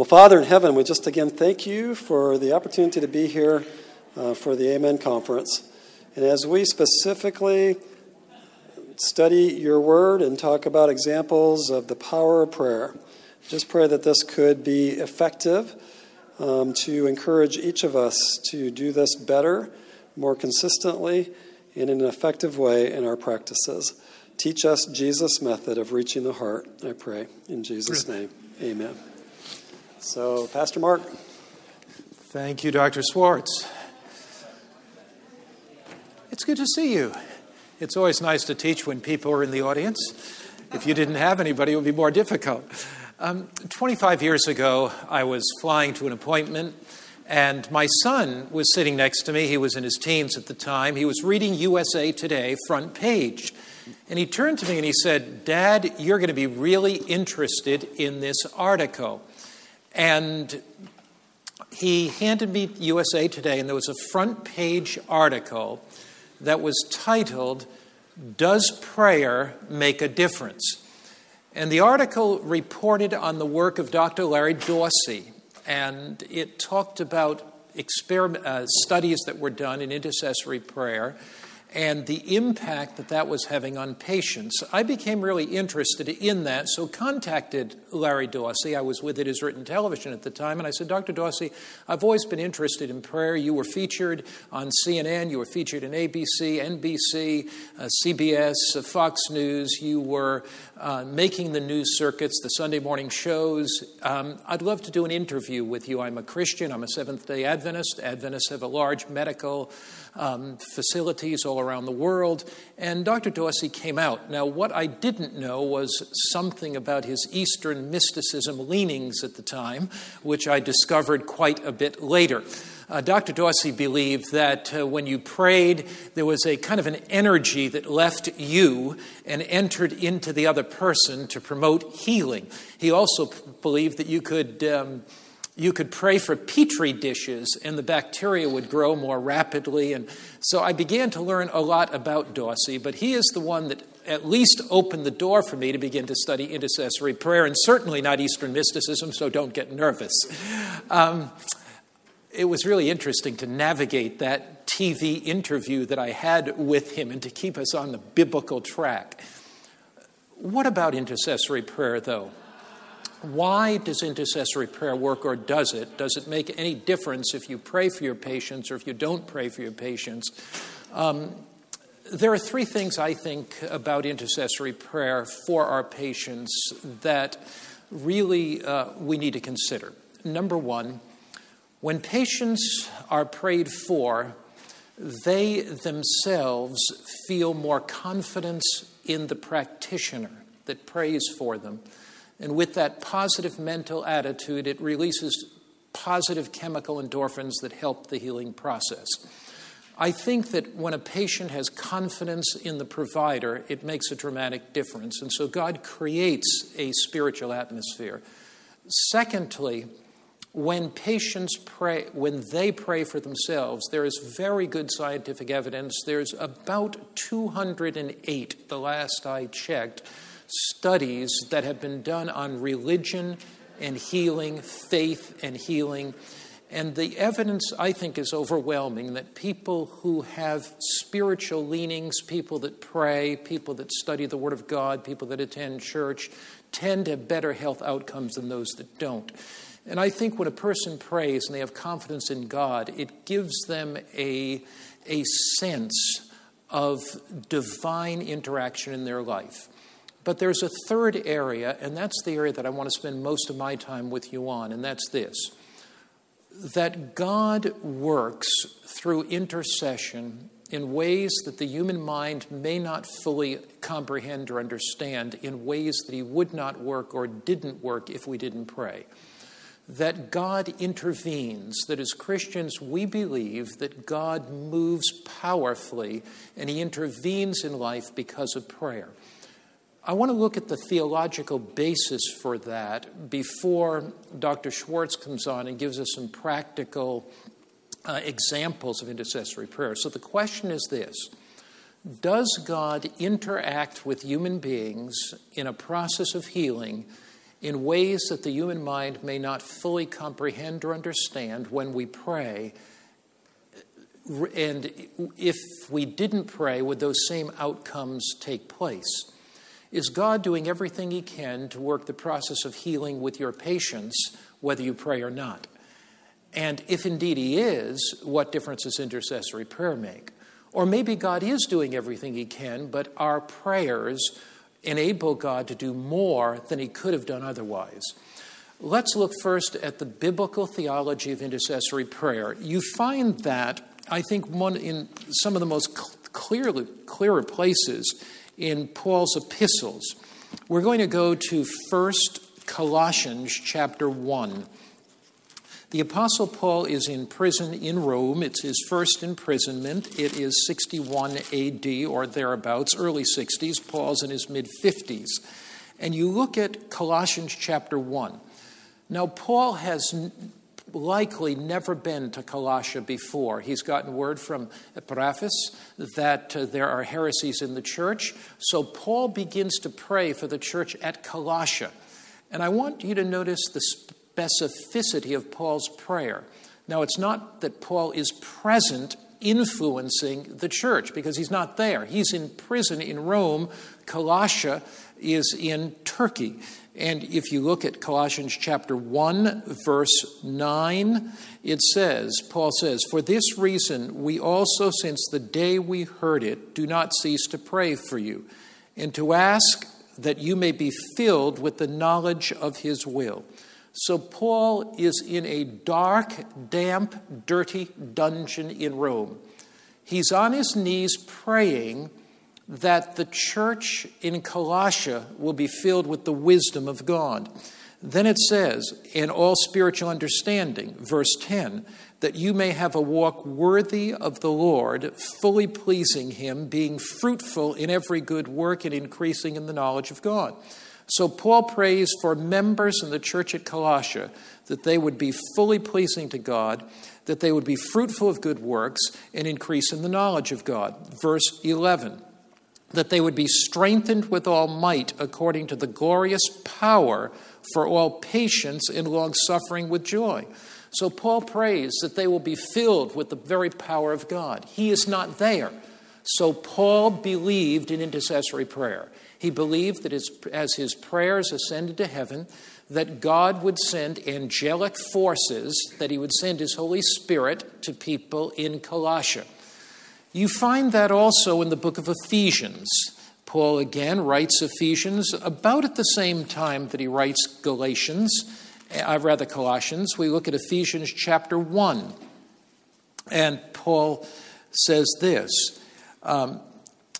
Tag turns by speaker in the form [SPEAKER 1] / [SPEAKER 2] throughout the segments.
[SPEAKER 1] Well, Father in heaven, we just again thank you for the opportunity to be here uh, for the Amen Conference. And as we specifically study your word and talk about examples of the power of prayer, just pray that this could be effective um, to encourage each of us to do this better, more consistently, and in an effective way in our practices. Teach us Jesus' method of reaching the heart, I pray. In Jesus' name, amen. So, Pastor Mark.
[SPEAKER 2] Thank you, Dr. Schwartz. It's good to see you. It's always nice to teach when people are in the audience. If you didn't have anybody, it would be more difficult. Um, 25 years ago, I was flying to an appointment, and my son was sitting next to me. He was in his teens at the time. He was reading USA Today, front page. And he turned to me and he said, Dad, you're going to be really interested in this article. And he handed me USA Today, and there was a front page article that was titled, Does Prayer Make a Difference? And the article reported on the work of Dr. Larry Dossey, and it talked about experiment, uh, studies that were done in intercessory prayer and the impact that that was having on patients. I became really interested in that, so contacted Larry Dossey. I was with It Is Written Television at the time, and I said, Dr. Dossey, I've always been interested in prayer. You were featured on CNN, you were featured in ABC, NBC, uh, CBS, uh, Fox News. You were uh, making the news circuits, the Sunday morning shows. Um, I'd love to do an interview with you. I'm a Christian, I'm a Seventh day Adventist. Adventists have a large medical um, facilities all around the world. And Dr. Dossey came out. Now, what I didn't know was something about his Eastern mysticism leanings at the time, which I discovered quite a bit later. Uh, Dr. Dossey believed that uh, when you prayed, there was a kind of an energy that left you and entered into the other person to promote healing. He also p- believed that you could. Um, you could pray for petri dishes and the bacteria would grow more rapidly. And so I began to learn a lot about Dossey, but he is the one that at least opened the door for me to begin to study intercessory prayer, and certainly not Eastern mysticism, so don't get nervous. Um, it was really interesting to navigate that TV interview that I had with him and to keep us on the biblical track. What about intercessory prayer, though? Why does intercessory prayer work, or does it? Does it make any difference if you pray for your patients or if you don't pray for your patients? Um, there are three things I think about intercessory prayer for our patients that really uh, we need to consider. Number one, when patients are prayed for, they themselves feel more confidence in the practitioner that prays for them and with that positive mental attitude, it releases positive chemical endorphins that help the healing process. I think that when a patient has confidence in the provider, it makes a dramatic difference. And so God creates a spiritual atmosphere. Secondly, when patients pray, when they pray for themselves, there is very good scientific evidence. There's about 208, the last I checked, studies that have been done on religion and healing, faith and healing. And the evidence, I think, is overwhelming that people who have spiritual leanings, people that pray, people that study the Word of God, people that attend church, tend to have better health outcomes than those that don't. And I think when a person prays and they have confidence in God, it gives them a, a sense of divine interaction in their life. But there's a third area, and that's the area that I want to spend most of my time with you on, and that's this that God works through intercession in ways that the human mind may not fully comprehend or understand, in ways that He would not work or didn't work if we didn't pray. That God intervenes, that as Christians we believe that God moves powerfully and He intervenes in life because of prayer. I want to look at the theological basis for that before Dr. Schwartz comes on and gives us some practical uh, examples of intercessory prayer. So the question is this Does God interact with human beings in a process of healing in ways that the human mind may not fully comprehend or understand when we pray. And if we didn't pray, would those same outcomes take place? Is God doing everything He can to work the process of healing with your patients, whether you pray or not? And if indeed He is, what difference does intercessory prayer make? Or maybe God is doing everything He can, but our prayers enable God to do more than He could have done otherwise. Let's look first at the biblical theology of intercessory prayer. You find that, I think, one in some of the most clearly, clearer places in Paul's epistles. We're going to go to First Colossians chapter 1. The Apostle Paul is in prison in Rome. It's his first imprisonment. It is 61 AD or thereabouts, early 60s. Paul's in his mid 50s. And you look at Colossians chapter 1. Now, Paul has likely never been to Colossia before. He's gotten word from Epaphras that uh, there are heresies in the church. So Paul begins to pray for the church at Colossia. And I want you to notice the specificity of Paul's prayer. Now, it's not that Paul is present influencing the church because he's not there. He's in prison in Rome. Colossia is in Turkey. And if you look at Colossians chapter 1, verse 9, it says, Paul says, For this reason, we also, since the day we heard it, do not cease to pray for you, and to ask that you may be filled with the knowledge of his will so Paul is in a dark, damp, dirty dungeon in Rome. He's on his knees praying that the church in Colossia will be filled with the wisdom of God. Then it says, in all spiritual understanding, verse 10, that you may have a walk worthy of the Lord, fully pleasing Him, being fruitful in every good work and increasing in the knowledge of God. So Paul prays for members in the church at Colossia that they would be fully pleasing to God, that they would be fruitful of good works, and increase in the knowledge of God. Verse 11 that they would be strengthened with all might according to the glorious power for all patience and long suffering with joy. So Paul prays that they will be filled with the very power of God. He is not there. So Paul believed in intercessory prayer. He believed that as his prayers ascended to heaven, that God would send angelic forces, that he would send his Holy Spirit to people in Colossia. You find that also in the book of Ephesians. Paul again writes Ephesians about at the same time that he writes Galatians, uh, rather Colossians. We look at Ephesians chapter 1, and Paul says this um,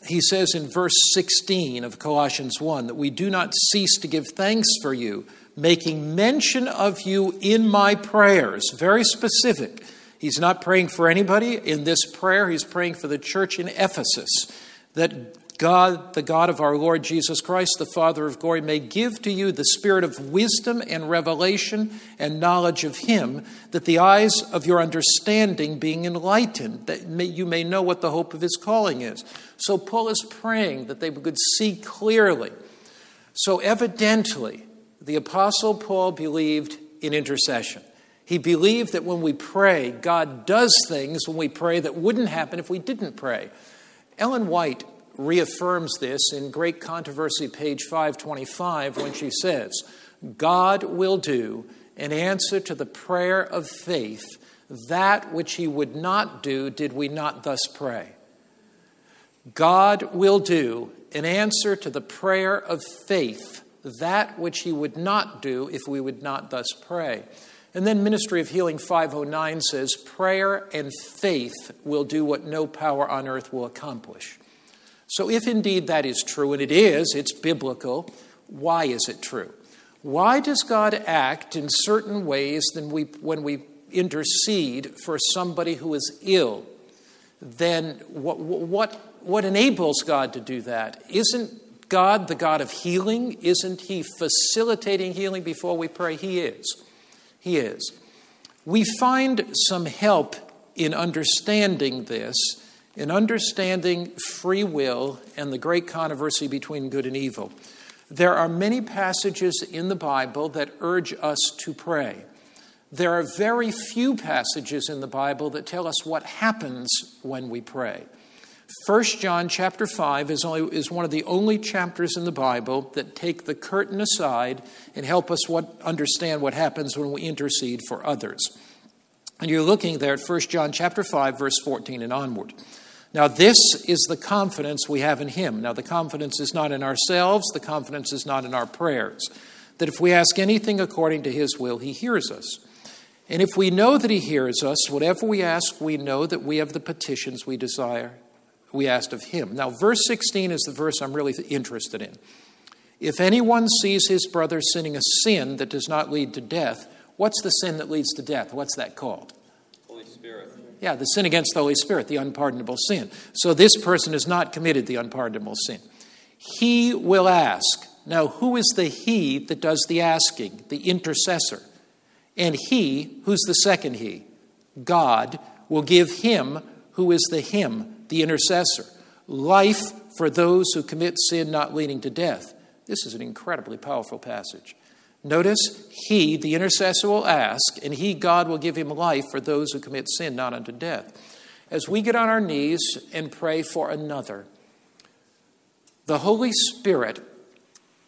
[SPEAKER 2] he says in verse 16 of Colossians 1 that we do not cease to give thanks for you, making mention of you in my prayers. Very specific. He's not praying for anybody in this prayer, he's praying for the church in Ephesus that God, the God of our Lord Jesus Christ, the Father of glory, may give to you the spirit of wisdom and revelation and knowledge of Him, that the eyes of your understanding being enlightened, that may, you may know what the hope of His calling is. So Paul is praying that they could see clearly. So evidently, the Apostle Paul believed in intercession. He believed that when we pray, God does things when we pray that wouldn't happen if we didn't pray. Ellen White reaffirms this in Great Controversy, page 525, when she says, God will do in answer to the prayer of faith that which he would not do did we not thus pray. God will do in answer to the prayer of faith that which he would not do if we would not thus pray. And then Ministry of Healing 509 says, Prayer and faith will do what no power on earth will accomplish. So, if indeed that is true, and it is, it's biblical, why is it true? Why does God act in certain ways than we, when we intercede for somebody who is ill? Then what, what, what enables God to do that? Isn't God the God of healing? Isn't He facilitating healing before we pray? He is. He is. We find some help in understanding this in understanding free will and the great controversy between good and evil. There are many passages in the Bible that urge us to pray. There are very few passages in the Bible that tell us what happens when we pray. 1 John chapter 5 is, only, is one of the only chapters in the Bible that take the curtain aside and help us what, understand what happens when we intercede for others. And you're looking there at 1 John chapter 5 verse 14 and onward. Now this is the confidence we have in him. Now the confidence is not in ourselves, the confidence is not in our prayers. That if we ask anything according to his will, he hears us. And if we know that He hears us, whatever we ask, we know that we have the petitions we desire, we asked of Him. Now, verse 16 is the verse I'm really interested in. If anyone sees his brother sinning a sin that does not lead to death, what's the sin that leads to death? What's that called?
[SPEAKER 3] Holy Spirit.
[SPEAKER 2] Yeah, the sin against the Holy Spirit, the unpardonable sin. So this person has not committed the unpardonable sin. He will ask. Now, who is the he that does the asking? The intercessor. And he, who's the second he? God will give him, who is the him, the intercessor, life for those who commit sin not leading to death. This is an incredibly powerful passage. Notice, he, the intercessor, will ask, and he, God, will give him life for those who commit sin not unto death. As we get on our knees and pray for another, the Holy Spirit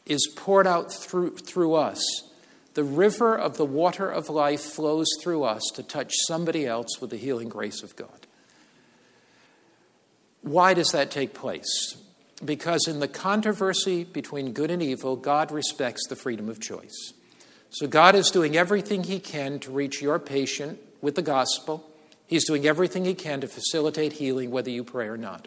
[SPEAKER 2] is poured out through, through us the river of the water of life flows through us to touch somebody else with the healing grace of God. Why does that take place? Because in the controversy between good and evil, God respects the freedom of choice. So God is doing everything He can to reach your patient with the gospel. He's doing everything He can to facilitate healing, whether you pray or not.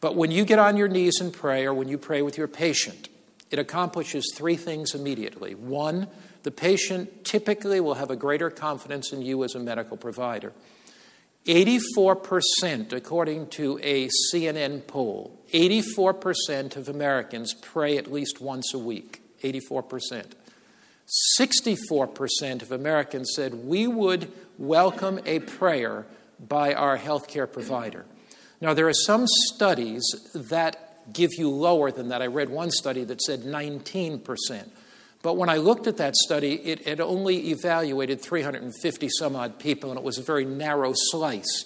[SPEAKER 2] But when you get on your knees and pray, or when you pray with your patient, it accomplishes three things immediately. One, the patient typically will have a greater confidence in you as a medical provider. 84%, according to a CNN poll, 84% of Americans pray at least once a week. 84%. 64% of Americans said we would welcome a prayer by our healthcare provider. Now, there are some studies that give you lower than that. I read one study that said 19%. But when I looked at that study, it only evaluated 350 some odd people, and it was a very narrow slice.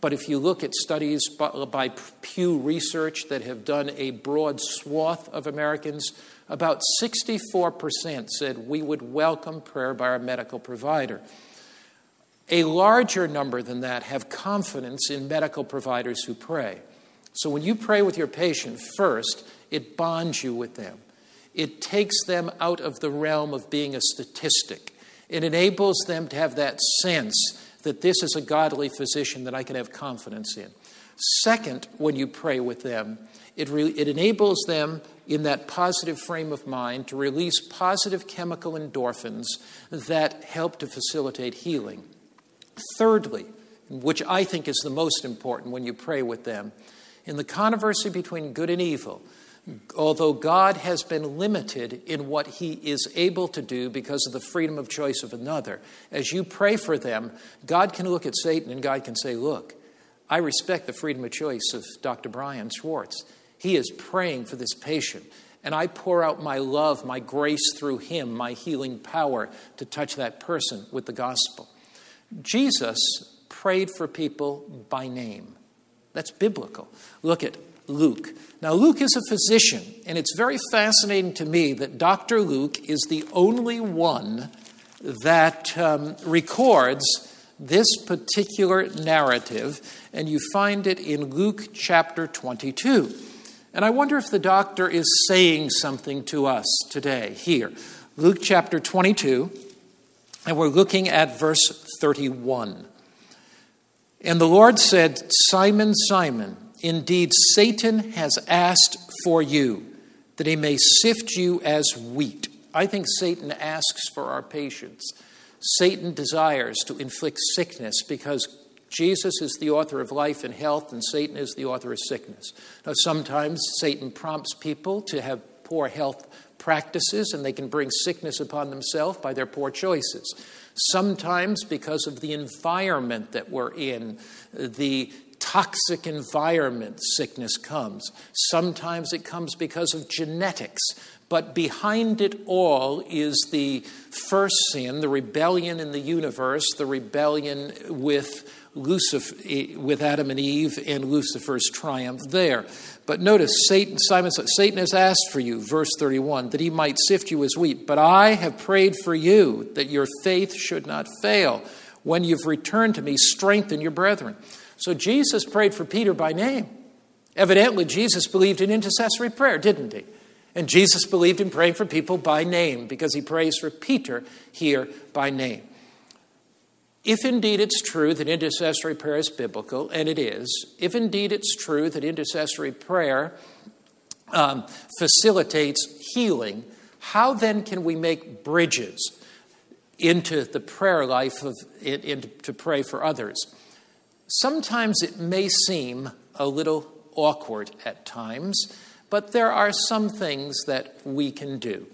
[SPEAKER 2] But if you look at studies by Pew Research that have done a broad swath of Americans, about 64% said we would welcome prayer by our medical provider. A larger number than that have confidence in medical providers who pray. So when you pray with your patient, first, it bonds you with them. It takes them out of the realm of being a statistic. It enables them to have that sense that this is a godly physician that I can have confidence in. Second, when you pray with them, it, re- it enables them in that positive frame of mind to release positive chemical endorphins that help to facilitate healing. Thirdly, which I think is the most important when you pray with them, in the controversy between good and evil, although God has been limited in what he is able to do because of the freedom of choice of another, as you pray for them, God can look at Satan and God can say, Look, I respect the freedom of choice of Dr. Brian Schwartz. He is praying for this patient, and I pour out my love, my grace through him, my healing power to touch that person with the gospel. Jesus prayed for people by name. That's biblical. Look at Luke. Now, Luke is a physician, and it's very fascinating to me that Dr. Luke is the only one that um, records this particular narrative, and you find it in Luke chapter 22. And I wonder if the doctor is saying something to us today here. Luke chapter 22, and we're looking at verse 31. And the Lord said, Simon, Simon, Indeed, Satan has asked for you that he may sift you as wheat. I think Satan asks for our patients. Satan desires to inflict sickness because Jesus is the author of life and health, and Satan is the author of sickness. Now, sometimes Satan prompts people to have poor health practices, and they can bring sickness upon themselves by their poor choices. Sometimes, because of the environment that we're in, the toxic environment sickness comes. Sometimes it comes because of genetics, But behind it all is the first sin, the rebellion in the universe, the rebellion with Lucifer, with Adam and Eve, and Lucifer's triumph there. But notice, Satan, Simon Satan has asked for you, verse 31, that he might sift you as wheat. But I have prayed for you that your faith should not fail. When you've returned to me, strengthen your brethren. So Jesus prayed for Peter by name. Evidently, Jesus believed in intercessory prayer, didn't he? And Jesus believed in praying for people by name because he prays for Peter here by name. If indeed it's true that intercessory prayer is biblical, and it is, if indeed it's true that intercessory prayer um, facilitates healing, how then can we make bridges into the prayer life of in, to pray for others? Sometimes it may seem a little awkward at times, but there are some things that we can do.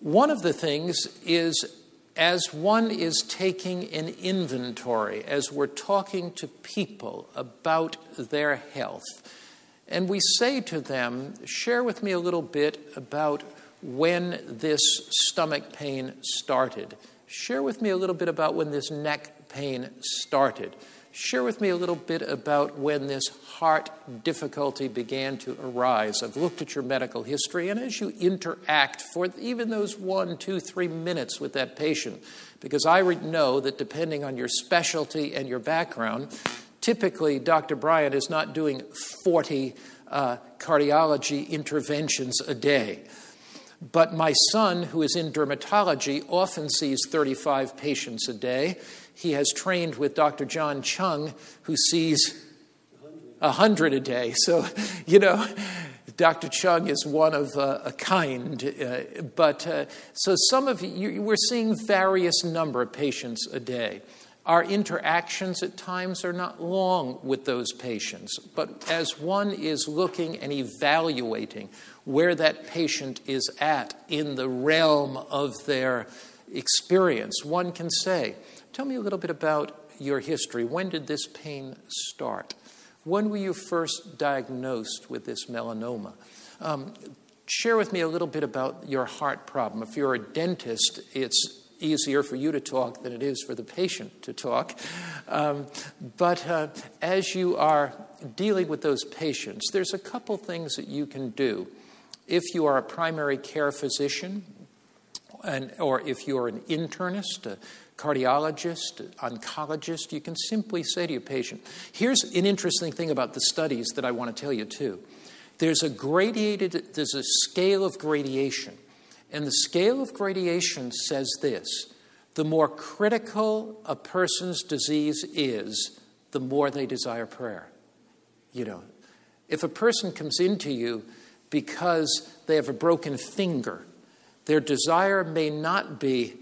[SPEAKER 2] One of the things is as one is taking an inventory, as we're talking to people about their health, and we say to them, Share with me a little bit about when this stomach pain started. Share with me a little bit about when this neck pain started. Share with me a little bit about when this heart difficulty began to arise. I've looked at your medical history, and as you interact for even those one, two, three minutes with that patient, because I know that depending on your specialty and your background, typically Dr. Brian is not doing 40 uh, cardiology interventions a day. But my son, who is in dermatology, often sees 35 patients a day he has trained with Dr. John Chung, who sees a hundred a day. So, you know, Dr. Chung is one of uh, a kind. Uh, but uh, so some of you, we're seeing various number of patients a day. Our interactions at times are not long with those patients, but as one is looking and evaluating where that patient is at in the realm of their experience, one can say, Tell me a little bit about your history. When did this pain start? When were you first diagnosed with this melanoma? Um, share with me a little bit about your heart problem. If you're a dentist, it's easier for you to talk than it is for the patient to talk. Um, but uh, as you are dealing with those patients, there's a couple things that you can do. If you are a primary care physician, and, or if you're an internist, cardiologist, oncologist, you can simply say to your patient, here's an interesting thing about the studies that I want to tell you too. There's a gradated, there's a scale of gradation. And the scale of gradation says this the more critical a person's disease is, the more they desire prayer. You know, if a person comes into you because they have a broken finger, their desire may not be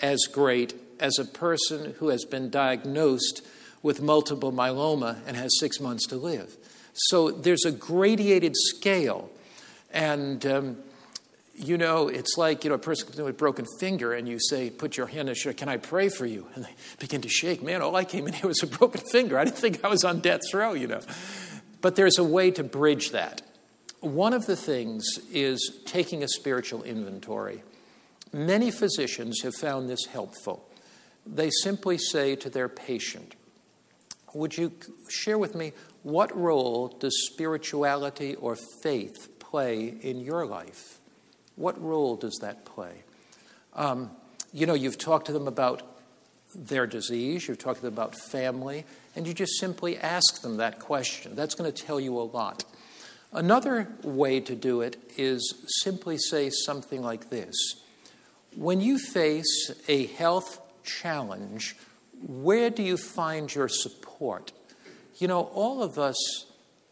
[SPEAKER 2] as great as a person who has been diagnosed with multiple myeloma and has six months to live. So there's a gradated scale. And, um, you know, it's like, you know, a person with a broken finger and you say, put your hand in, shoulder, can I pray for you? And they begin to shake. Man, all I came in here was a broken finger. I didn't think I was on death's row, you know. But there's a way to bridge that. One of the things is taking a spiritual inventory. Many physicians have found this helpful they simply say to their patient, Would you share with me what role does spirituality or faith play in your life? What role does that play? Um, you know, you've talked to them about their disease, you've talked to them about family, and you just simply ask them that question. That's going to tell you a lot. Another way to do it is simply say something like this When you face a health challenge, where do you find your support? You know, all of us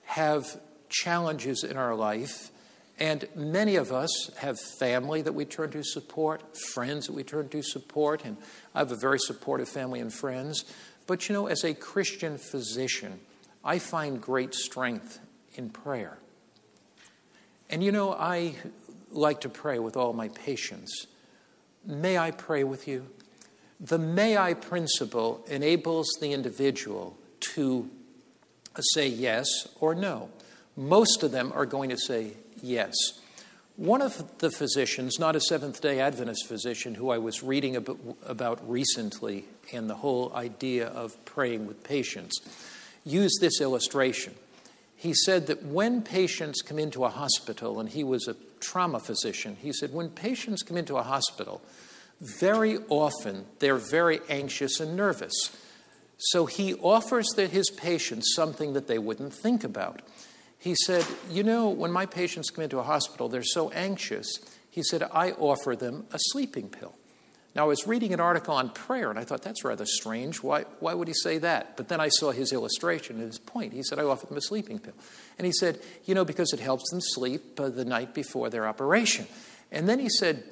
[SPEAKER 2] have challenges in our life, and many of us have family that we turn to support, friends that we turn to support, and I have a very supportive family and friends. But you know, as a Christian physician, I find great strength in prayer. And you know, I like to pray with all my patients. May I pray with you? The may I principle enables the individual to say yes or no. Most of them are going to say yes. One of the physicians, not a Seventh day Adventist physician, who I was reading about recently and the whole idea of praying with patients, used this illustration. He said that when patients come into a hospital, and he was a trauma physician, he said, when patients come into a hospital, very often they're very anxious and nervous. So he offers his patients something that they wouldn't think about. He said, You know, when my patients come into a hospital, they're so anxious. He said, I offer them a sleeping pill. Now, I was reading an article on prayer, and I thought, that's rather strange. Why, why would he say that? But then I saw his illustration and his point. He said, I offer them a sleeping pill. And he said, you know, because it helps them sleep uh, the night before their operation. And then he said,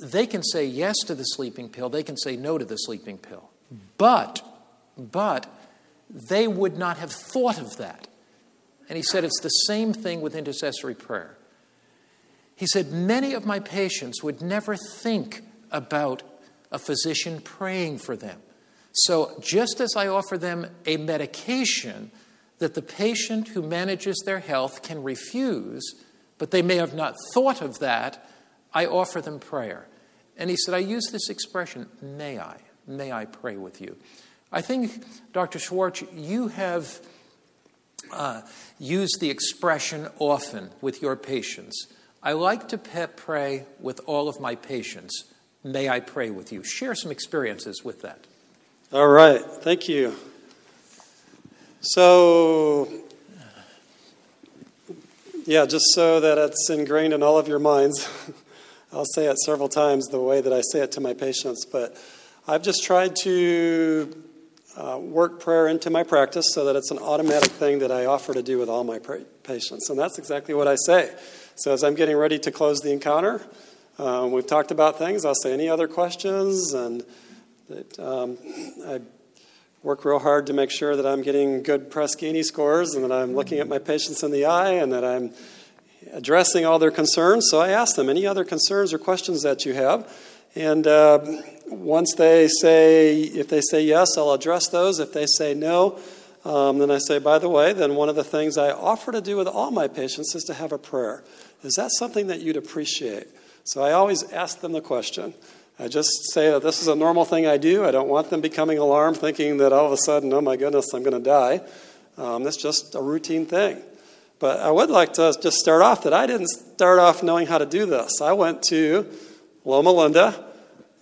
[SPEAKER 2] they can say yes to the sleeping pill, they can say no to the sleeping pill. But, but, they would not have thought of that. And he said, it's the same thing with intercessory prayer. He said, many of my patients would never think about a physician praying for them. So, just as I offer them a medication that the patient who manages their health can refuse, but they may have not thought of that, I offer them prayer. And he said, I use this expression, may I? May I pray with you? I think, Dr. Schwartz, you have uh, used the expression often with your patients. I like to pray with all of my patients. May I pray with you? Share some experiences with that.
[SPEAKER 1] All right, thank you. So, yeah, just so that it's ingrained in all of your minds, I'll say it several times the way that I say it to my patients, but I've just tried to uh, work prayer into my practice so that it's an automatic thing that I offer to do with all my patients. And that's exactly what I say. So as I'm getting ready to close the encounter, um, we've talked about things. I'll say, any other questions? And that, um, I work real hard to make sure that I'm getting good Press-Ganey scores and that I'm looking at my patients in the eye and that I'm addressing all their concerns. So I ask them, any other concerns or questions that you have? And uh, once they say, if they say yes, I'll address those. If they say no, um, then I say, by the way, then one of the things I offer to do with all my patients is to have a prayer. Is that something that you'd appreciate? So I always ask them the question. I just say that this is a normal thing I do. I don't want them becoming alarmed, thinking that all of a sudden, oh my goodness, I'm going to die. Um, it's just a routine thing. But I would like to just start off that I didn't start off knowing how to do this. I went to Loma Linda,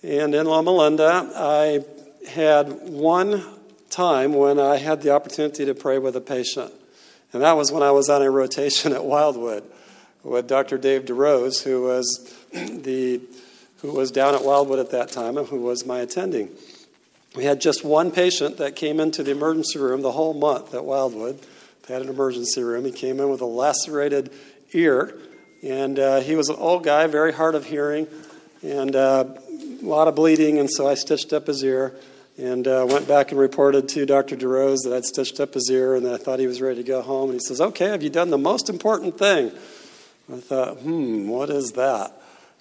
[SPEAKER 1] and in Loma Linda, I had one time when I had the opportunity to pray with a patient. And that was when I was on a rotation at Wildwood with Dr. Dave DeRose, who was the who was down at Wildwood at that time and who was my attending. We had just one patient that came into the emergency room the whole month at Wildwood. Had an emergency room. He came in with a lacerated ear, and uh, he was an old guy, very hard of hearing, and uh, a lot of bleeding. And so I stitched up his ear and uh, went back and reported to Dr. DeRose that I'd stitched up his ear and that I thought he was ready to go home. And he says, Okay, have you done the most important thing? I thought, hmm, what is that?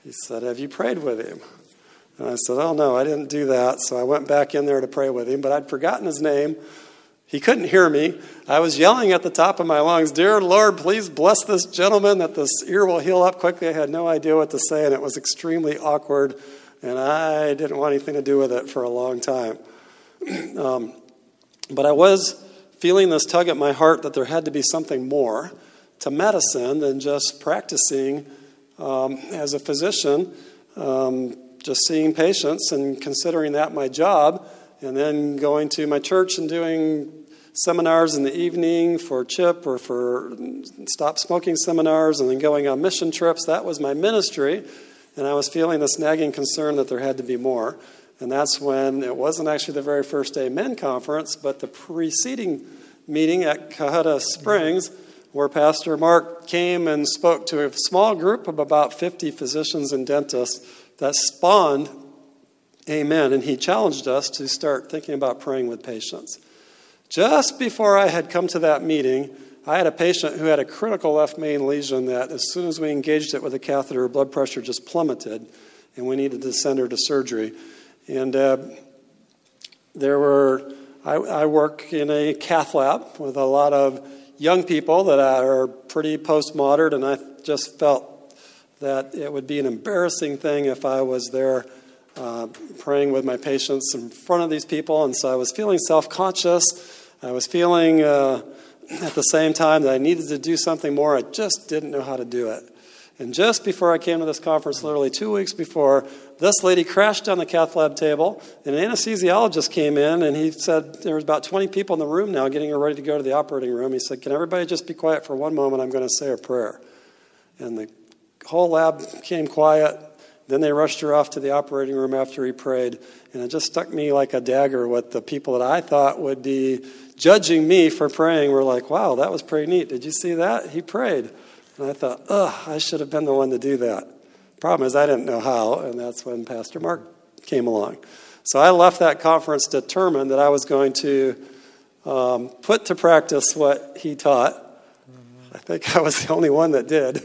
[SPEAKER 1] He said, Have you prayed with him? And I said, Oh, no, I didn't do that. So I went back in there to pray with him, but I'd forgotten his name. He couldn't hear me. I was yelling at the top of my lungs, Dear Lord, please bless this gentleman that this ear will heal up quickly. I had no idea what to say, and it was extremely awkward, and I didn't want anything to do with it for a long time. um, but I was feeling this tug at my heart that there had to be something more to medicine than just practicing um, as a physician, um, just seeing patients and considering that my job, and then going to my church and doing seminars in the evening for CHIP or for stop smoking seminars, and then going on mission trips. That was my ministry, and I was feeling this nagging concern that there had to be more. And that's when it wasn't actually the very first Amen conference, but the preceding meeting at Cohutta Springs where Pastor Mark came and spoke to a small group of about 50 physicians and dentists that spawned Amen. And he challenged us to start thinking about praying with patients. Just before I had come to that meeting, I had a patient who had a critical left main lesion that, as soon as we engaged it with a catheter, her blood pressure just plummeted, and we needed to send her to surgery. And uh, there were, I, I work in a cath lab with a lot of young people that are pretty postmodern, and I just felt that it would be an embarrassing thing if I was there uh, praying with my patients in front of these people. And so I was feeling self conscious. I was feeling uh, at the same time that I needed to do something more. I just didn't know how to do it. And just before I came to this conference, literally two weeks before, this lady crashed on the cath lab table, and an anesthesiologist came in, and he said there was about 20 people in the room now getting her ready to go to the operating room. He said, Can everybody just be quiet for one moment? I'm going to say a prayer. And the whole lab became quiet. Then they rushed her off to the operating room after he prayed. And it just stuck me like a dagger what the people that I thought would be judging me for praying were like, wow, that was pretty neat. Did you see that? He prayed. And I thought, ugh, I should have been the one to do that. Problem is, I didn't know how, and that's when Pastor Mark came along. So I left that conference determined that I was going to um, put to practice what he taught. I think I was the only one that did.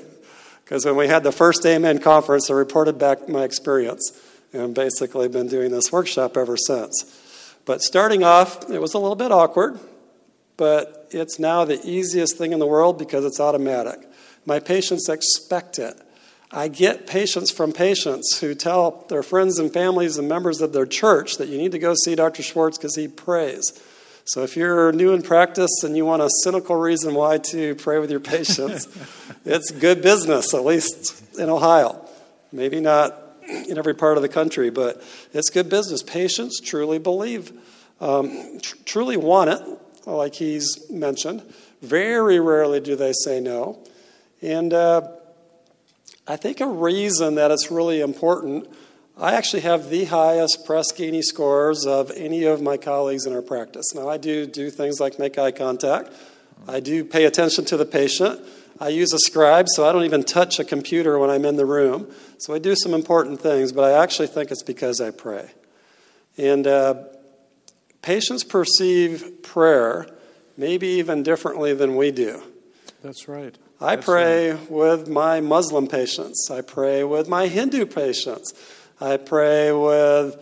[SPEAKER 1] Because when we had the first Amen conference, I reported back my experience and basically been doing this workshop ever since. But starting off, it was a little bit awkward, but it's now the easiest thing in the world because it's automatic. My patients expect it. I get patients from patients who tell their friends and families and members of their church that you need to go see Dr. Schwartz because he prays. So if you're new in practice and you want a cynical reason why to pray with your patients, it's good business, at least in Ohio. Maybe not in every part of the country, but it's good business. Patients truly believe, um, tr- truly want it, like he's mentioned. Very rarely do they say no. And uh, I think a reason that it's really important, I actually have the highest Press Ganey scores of any of my colleagues in our practice. Now, I do do things like make eye contact, I do pay attention to the patient. I use a scribe, so I don't even touch a computer when I'm in the room. So I do some important things, but I actually think it's because I pray. And uh, patients perceive prayer maybe even differently than we do.
[SPEAKER 2] That's right.
[SPEAKER 1] I pray with my Muslim patients. I pray with my Hindu patients. I pray with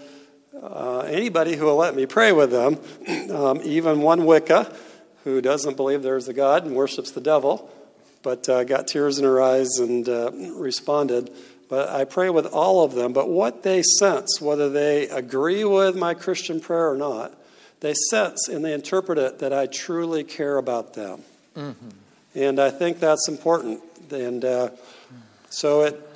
[SPEAKER 1] uh, anybody who will let me pray with them, um, even one Wicca who doesn't believe there's a God and worships the devil, but uh, got tears in her eyes and uh, responded. But I pray with all of them. But what they sense, whether they agree with my Christian prayer or not, they sense and they interpret it that I truly care about them. Mm-hmm. And I think that's important. And uh, so it,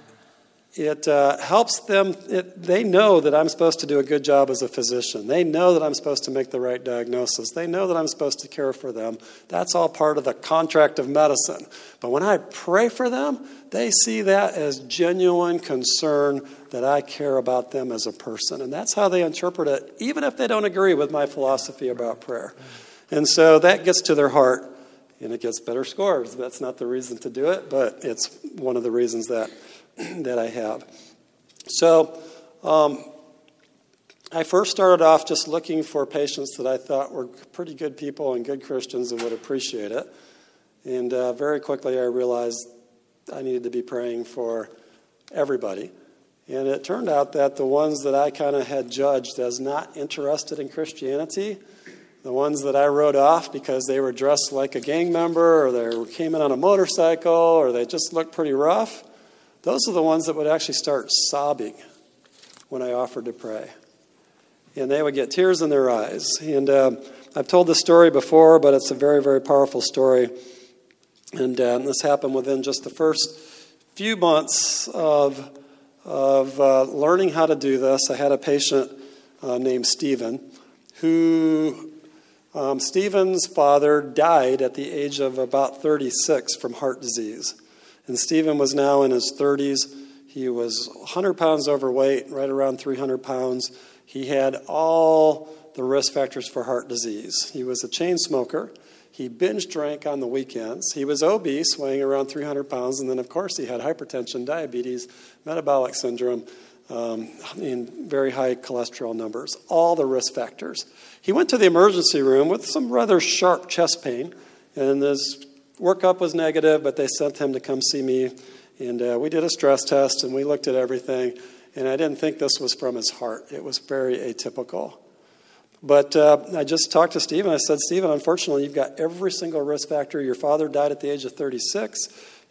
[SPEAKER 1] it uh, helps them, it, they know that I'm supposed to do a good job as a physician. They know that I'm supposed to make the right diagnosis. They know that I'm supposed to care for them. That's all part of the contract of medicine. But when I pray for them, they see that as genuine concern that I care about them as a person. And that's how they interpret it, even if they don't agree with my philosophy about prayer. And so that gets to their heart and it gets better scores. That's not the reason to do it, but it's one of the reasons that, that I have. So, um, I first started off just looking for patients that I thought were pretty good people and good Christians and would appreciate it. And uh, very quickly I realized I needed to be praying for everybody. And it turned out that the ones that I kind of had judged as not interested in Christianity the ones that I wrote off because they were dressed like a gang member or they came in on a motorcycle or they just looked pretty rough, those are the ones that would actually start sobbing when I offered to pray. And they would get tears in their eyes. And uh, I've told this story before, but it's a very, very powerful story. And uh, this happened within just the first few months of, of uh, learning how to do this. I had a patient uh, named Stephen who um, Stephen's father died at the age of about 36 from heart disease. And Stephen was now in his 30s. He was 100 pounds overweight, right around 300 pounds. He had all the risk factors for heart disease. He was a chain smoker. He binge drank on the weekends. He was obese, weighing around 300 pounds. And then, of course, he had hypertension, diabetes, metabolic syndrome, um, in very high cholesterol numbers, all the risk factors. He went to the emergency room with some rather sharp chest pain, and his workup was negative, but they sent him to come see me. And uh, we did a stress test and we looked at everything, and I didn't think this was from his heart. It was very atypical. But uh, I just talked to Stephen. I said, Stephen, unfortunately, you've got every single risk factor. Your father died at the age of 36.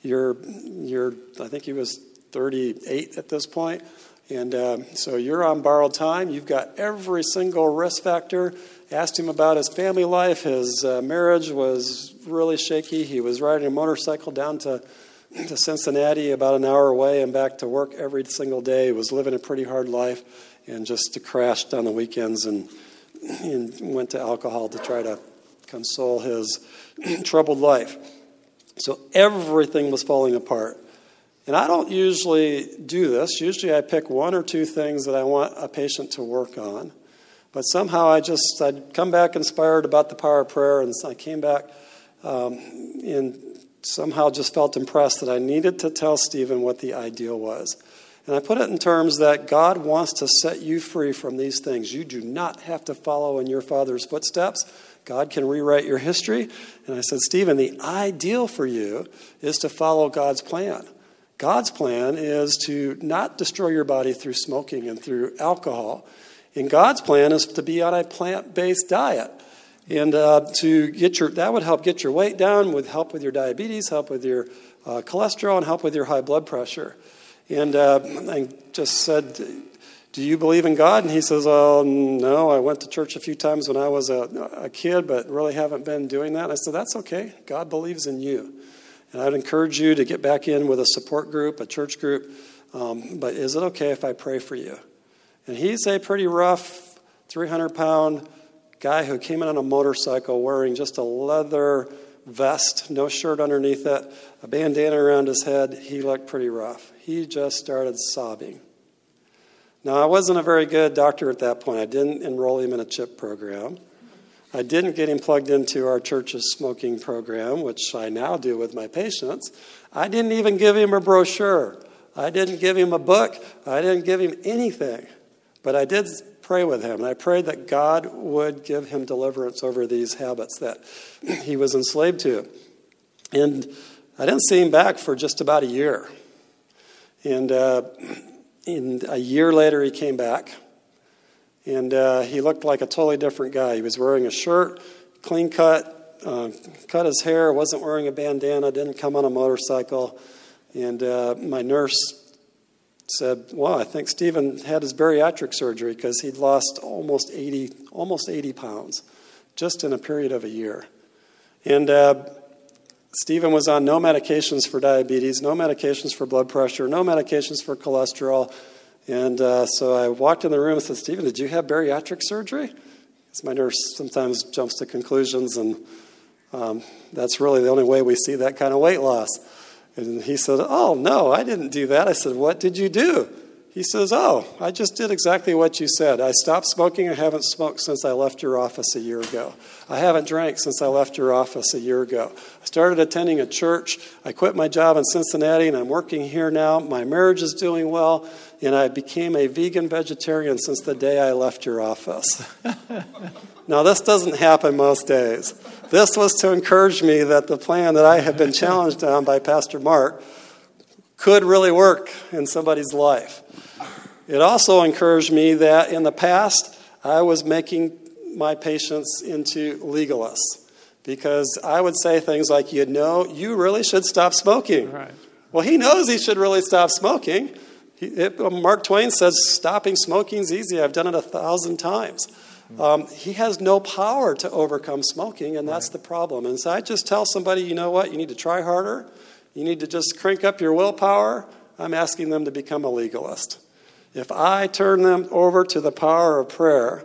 [SPEAKER 1] You're, you're I think he was 38 at this point. And uh, so you're on borrowed time. You've got every single risk factor. Asked him about his family life. His uh, marriage was really shaky. He was riding a motorcycle down to, to Cincinnati, about an hour away, and back to work every single day. He was living a pretty hard life and just crashed on the weekends and, and went to alcohol to try to console his troubled life. So everything was falling apart. And I don't usually do this. Usually I pick one or two things that I want a patient to work on. But somehow I just, I'd come back inspired about the power of prayer, and I came back um, and somehow just felt impressed that I needed to tell Stephen what the ideal was. And I put it in terms that God wants to set you free from these things. You do not have to follow in your father's footsteps. God can rewrite your history. And I said, Stephen, the ideal for you is to follow God's plan. God's plan is to not destroy your body through smoking and through alcohol. And God's plan is to be on a plant based diet. And uh, to get your, that would help get your weight down, would help with your diabetes, help with your uh, cholesterol, and help with your high blood pressure. And uh, I just said, Do you believe in God? And he says, Oh, no, I went to church a few times when I was a, a kid, but really haven't been doing that. And I said, That's okay. God believes in you. And I'd encourage you to get back in with a support group, a church group. Um, but is it okay if I pray for you? And he's a pretty rough, 300 pound guy who came in on a motorcycle wearing just a leather vest, no shirt underneath it, a bandana around his head. He looked pretty rough. He just started sobbing. Now, I wasn't a very good doctor at that point. I didn't enroll him in a CHIP program. I didn't get him plugged into our church's smoking program, which I now do with my patients. I didn't even give him a brochure. I didn't give him a book. I didn't give him anything. But I did pray with him. And I prayed that God would give him deliverance over these habits that he was enslaved to. And I didn't see him back for just about a year. And uh, in a year later, he came back. And uh, he looked like a totally different guy. He was wearing a shirt, clean cut, uh, cut his hair, wasn't wearing a bandana, didn't come on a motorcycle. And uh, my nurse said, "Well, I think Stephen had his bariatric surgery because he'd lost almost 80, almost 80 pounds just in a period of a year." And uh, Stephen was on no medications for diabetes, no medications for blood pressure, no medications for cholesterol, and uh, so I walked in the room and said, Stephen, did you have bariatric surgery? Because my nurse sometimes jumps to conclusions, and um, that's really the only way we see that kind of weight loss. And he said, Oh, no, I didn't do that. I said, What did you do? He says, Oh, I just did exactly what you said. I stopped smoking. I haven't smoked since I left your office a year ago. I haven't drank since I left your office a year ago. I started attending a church. I quit my job in Cincinnati and I'm working here now. My marriage is doing well. And I became a vegan vegetarian since the day I left your office. now, this doesn't happen most days. This was to encourage me that the plan that I had been challenged on by Pastor Mark could really work in somebody's life. It also encouraged me that in the past, I was making my patients into legalists because I would say things like, you know, you really should stop smoking.
[SPEAKER 2] Right.
[SPEAKER 1] Well, he knows he should really stop smoking. He, it, Mark Twain says, stopping smoking is easy. I've done it a thousand times. Um, he has no power to overcome smoking, and that's right. the problem. And so I just tell somebody, you know what, you need to try harder. You need to just crank up your willpower. I'm asking them to become a legalist. If I turn them over to the power of prayer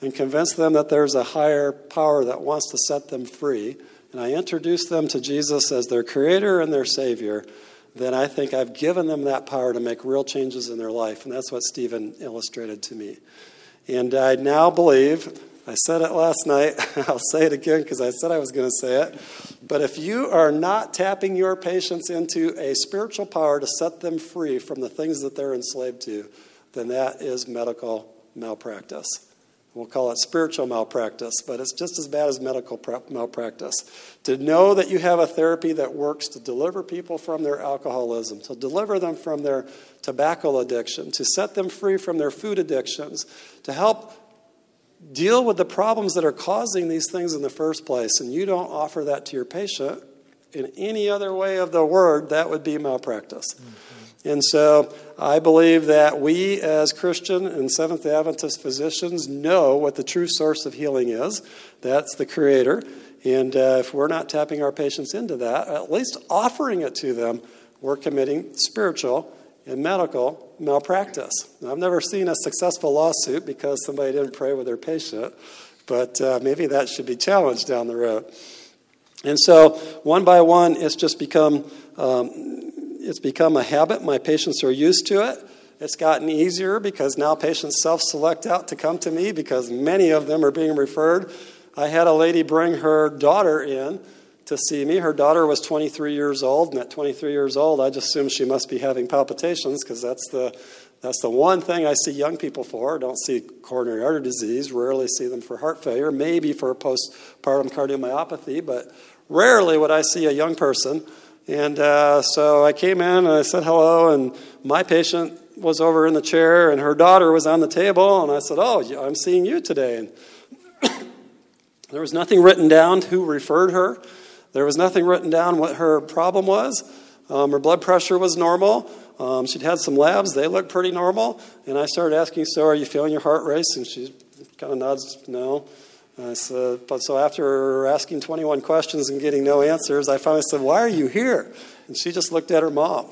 [SPEAKER 1] and convince them that there's a higher power that wants to set them free, and I introduce them to Jesus as their creator and their savior, then I think I've given them that power to make real changes in their life. And that's what Stephen illustrated to me. And I now believe I said it last night. I'll say it again because I said I was going to say it. But if you are not tapping your patients into a spiritual power to set them free from the things that they're enslaved to, then that is medical malpractice. We'll call it spiritual malpractice, but it's just as bad as medical malpractice. To know that you have a therapy that works to deliver people from their alcoholism, to deliver them from their tobacco addiction, to set them free from their food addictions, to help deal with the problems that are causing these things in the first place, and you don't offer that to your patient in any other way of the word, that would be malpractice. Mm-hmm. And so I believe that we, as Christian and Seventh Adventist physicians, know what the true source of healing is. That's the Creator. And uh, if we're not tapping our patients into that, at least offering it to them, we're committing spiritual and medical malpractice. Now, I've never seen a successful lawsuit because somebody didn't pray with their patient, but uh, maybe that should be challenged down the road. And so, one by one, it's just become um, it's become a habit. My patients are used to it. It's gotten easier because now patients self select out to come to me because many of them are being referred. I had a lady bring her daughter in to see me. Her daughter was 23 years old, and at 23 years old, I just assumed she must be having palpitations because that's the that's the one thing I see young people for. Don't see coronary artery disease, rarely see them for heart failure, maybe for postpartum cardiomyopathy, but rarely would I see a young person. And uh, so I came in and I said hello, and my patient was over in the chair, and her daughter was on the table, and I said, Oh, I'm seeing you today. And there was nothing written down who referred her. There was nothing written down what her problem was. Um, her blood pressure was normal. Um, she'd had some labs, they looked pretty normal. And I started asking, So, are you feeling your heart race? And she kind of nods, No. I said, But so after asking 21 questions and getting no answers, I finally said, Why are you here? And she just looked at her mom.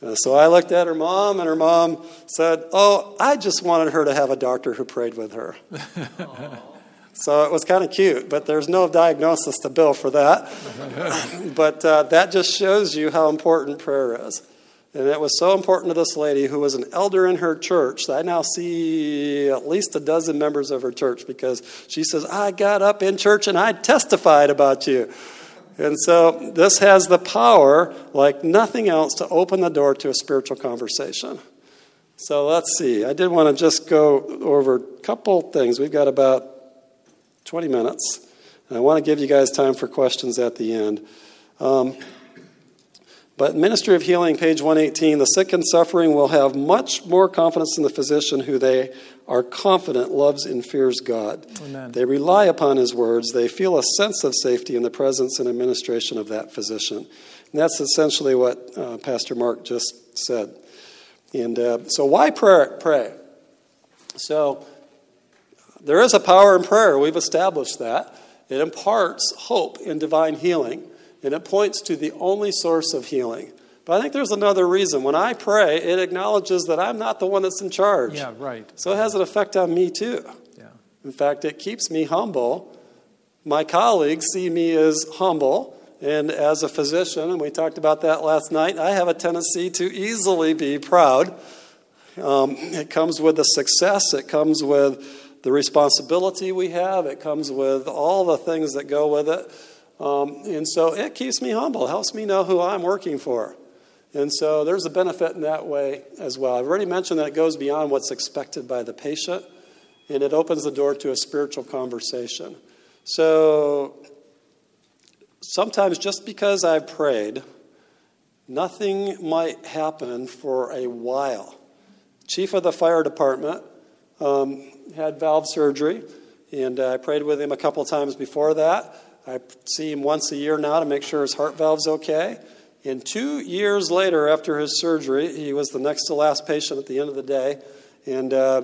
[SPEAKER 1] And so I looked at her mom, and her mom said, Oh, I just wanted her to have a doctor who prayed with her. so it was kind of cute, but there's no diagnosis to bill for that. but uh, that just shows you how important prayer is. And it was so important to this lady who was an elder in her church. That I now see at least a dozen members of her church because she says, I got up in church and I testified about you. And so this has the power, like nothing else, to open the door to a spiritual conversation. So let's see. I did want to just go over a couple things. We've got about 20 minutes. And I want to give you guys time for questions at the end. Um, but Ministry of Healing, page 118, the sick and suffering will have much more confidence in the physician who they are confident loves and fears God. Amen. They rely upon his words. They feel a sense of safety in the presence and administration of that physician. And that's essentially what uh, Pastor Mark just said. And uh, so, why pray? pray? So, there is a power in prayer. We've established that. It imparts hope in divine healing and it points to the only source of healing. But I think there's another reason. When I pray, it acknowledges that I'm not the one that's in charge.
[SPEAKER 2] Yeah, right.
[SPEAKER 1] So it has an effect on me too.
[SPEAKER 2] Yeah.
[SPEAKER 1] In fact, it keeps me humble. My colleagues see me as humble. And as a physician, and we talked about that last night, I have a tendency to easily be proud. Um, it comes with the success, it comes with the responsibility we have, it comes with all the things that go with it. Um, and so it keeps me humble, helps me know who I'm working for. And so there's a benefit in that way as well. I've already mentioned that it goes beyond what's expected by the patient, and it opens the door to a spiritual conversation. So sometimes just because I've prayed, nothing might happen for a while. Chief of the fire department um, had valve surgery, and I prayed with him a couple times before that. I see him once a year now to make sure his heart valve's okay. And two years later, after his surgery, he was the next to last patient at the end of the day and uh,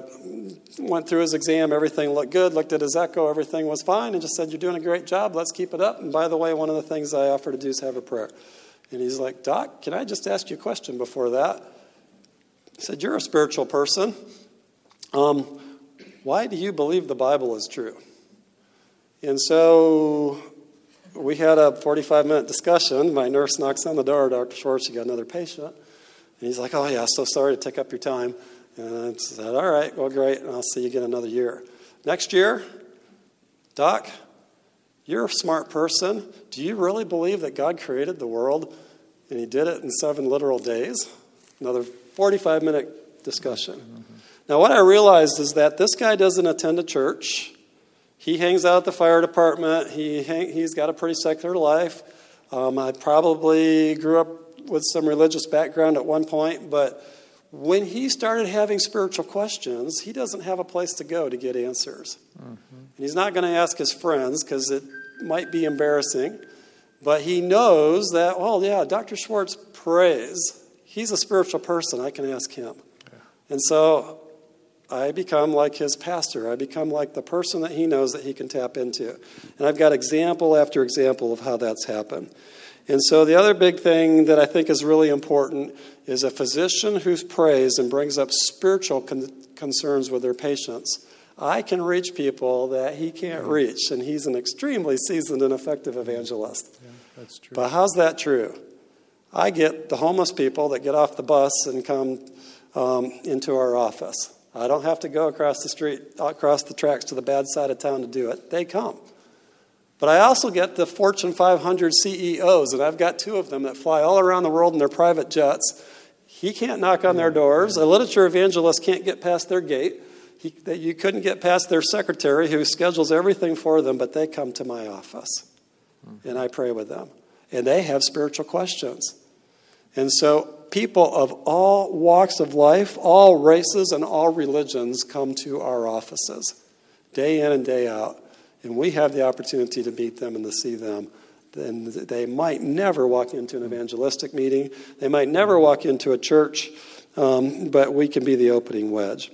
[SPEAKER 1] went through his exam. Everything looked good, looked at his echo, everything was fine, and just said, You're doing a great job. Let's keep it up. And by the way, one of the things I offer to do is have a prayer. And he's like, Doc, can I just ask you a question before that? He said, You're a spiritual person. Um, why do you believe the Bible is true? And so we had a 45 minute discussion. My nurse knocks on the door, Dr. Schwartz, you got another patient. And he's like, Oh, yeah, so sorry to take up your time. And I said, All right, well, great, and I'll see you again another year. Next year, Doc, you're a smart person. Do you really believe that God created the world and He did it in seven literal days? Another 45 minute discussion. Mm-hmm. Now, what I realized is that this guy doesn't attend a church. He hangs out at the fire department. He hang, he's got a pretty secular life. Um, I probably grew up with some religious background at one point, but when he started having spiritual questions, he doesn't have a place to go to get answers. Mm-hmm. And he's not going to ask his friends because it might be embarrassing, but he knows that, well, yeah, Dr. Schwartz prays. he's a spiritual person. I can ask him. And so I become like his pastor. I become like the person that he knows that he can tap into. And I've got example after example of how that's happened. And so the other big thing that I think is really important is a physician who prays and brings up spiritual con- concerns with their patients. I can reach people that he can't reach, and he's an extremely seasoned and effective evangelist.
[SPEAKER 2] Yeah, that's true.
[SPEAKER 1] But how's that true? I get the homeless people that get off the bus and come um, into our office. I don't have to go across the street, across the tracks to the bad side of town to do it. They come. But I also get the Fortune 500 CEOs, and I've got two of them that fly all around the world in their private jets. He can't knock on their doors. A literature evangelist can't get past their gate. He, you couldn't get past their secretary who schedules everything for them, but they come to my office hmm. and I pray with them. And they have spiritual questions. And so people of all walks of life, all races, and all religions come to our offices day in and day out. And we have the opportunity to meet them and to see them. And they might never walk into an evangelistic meeting, they might never walk into a church, um, but we can be the opening wedge.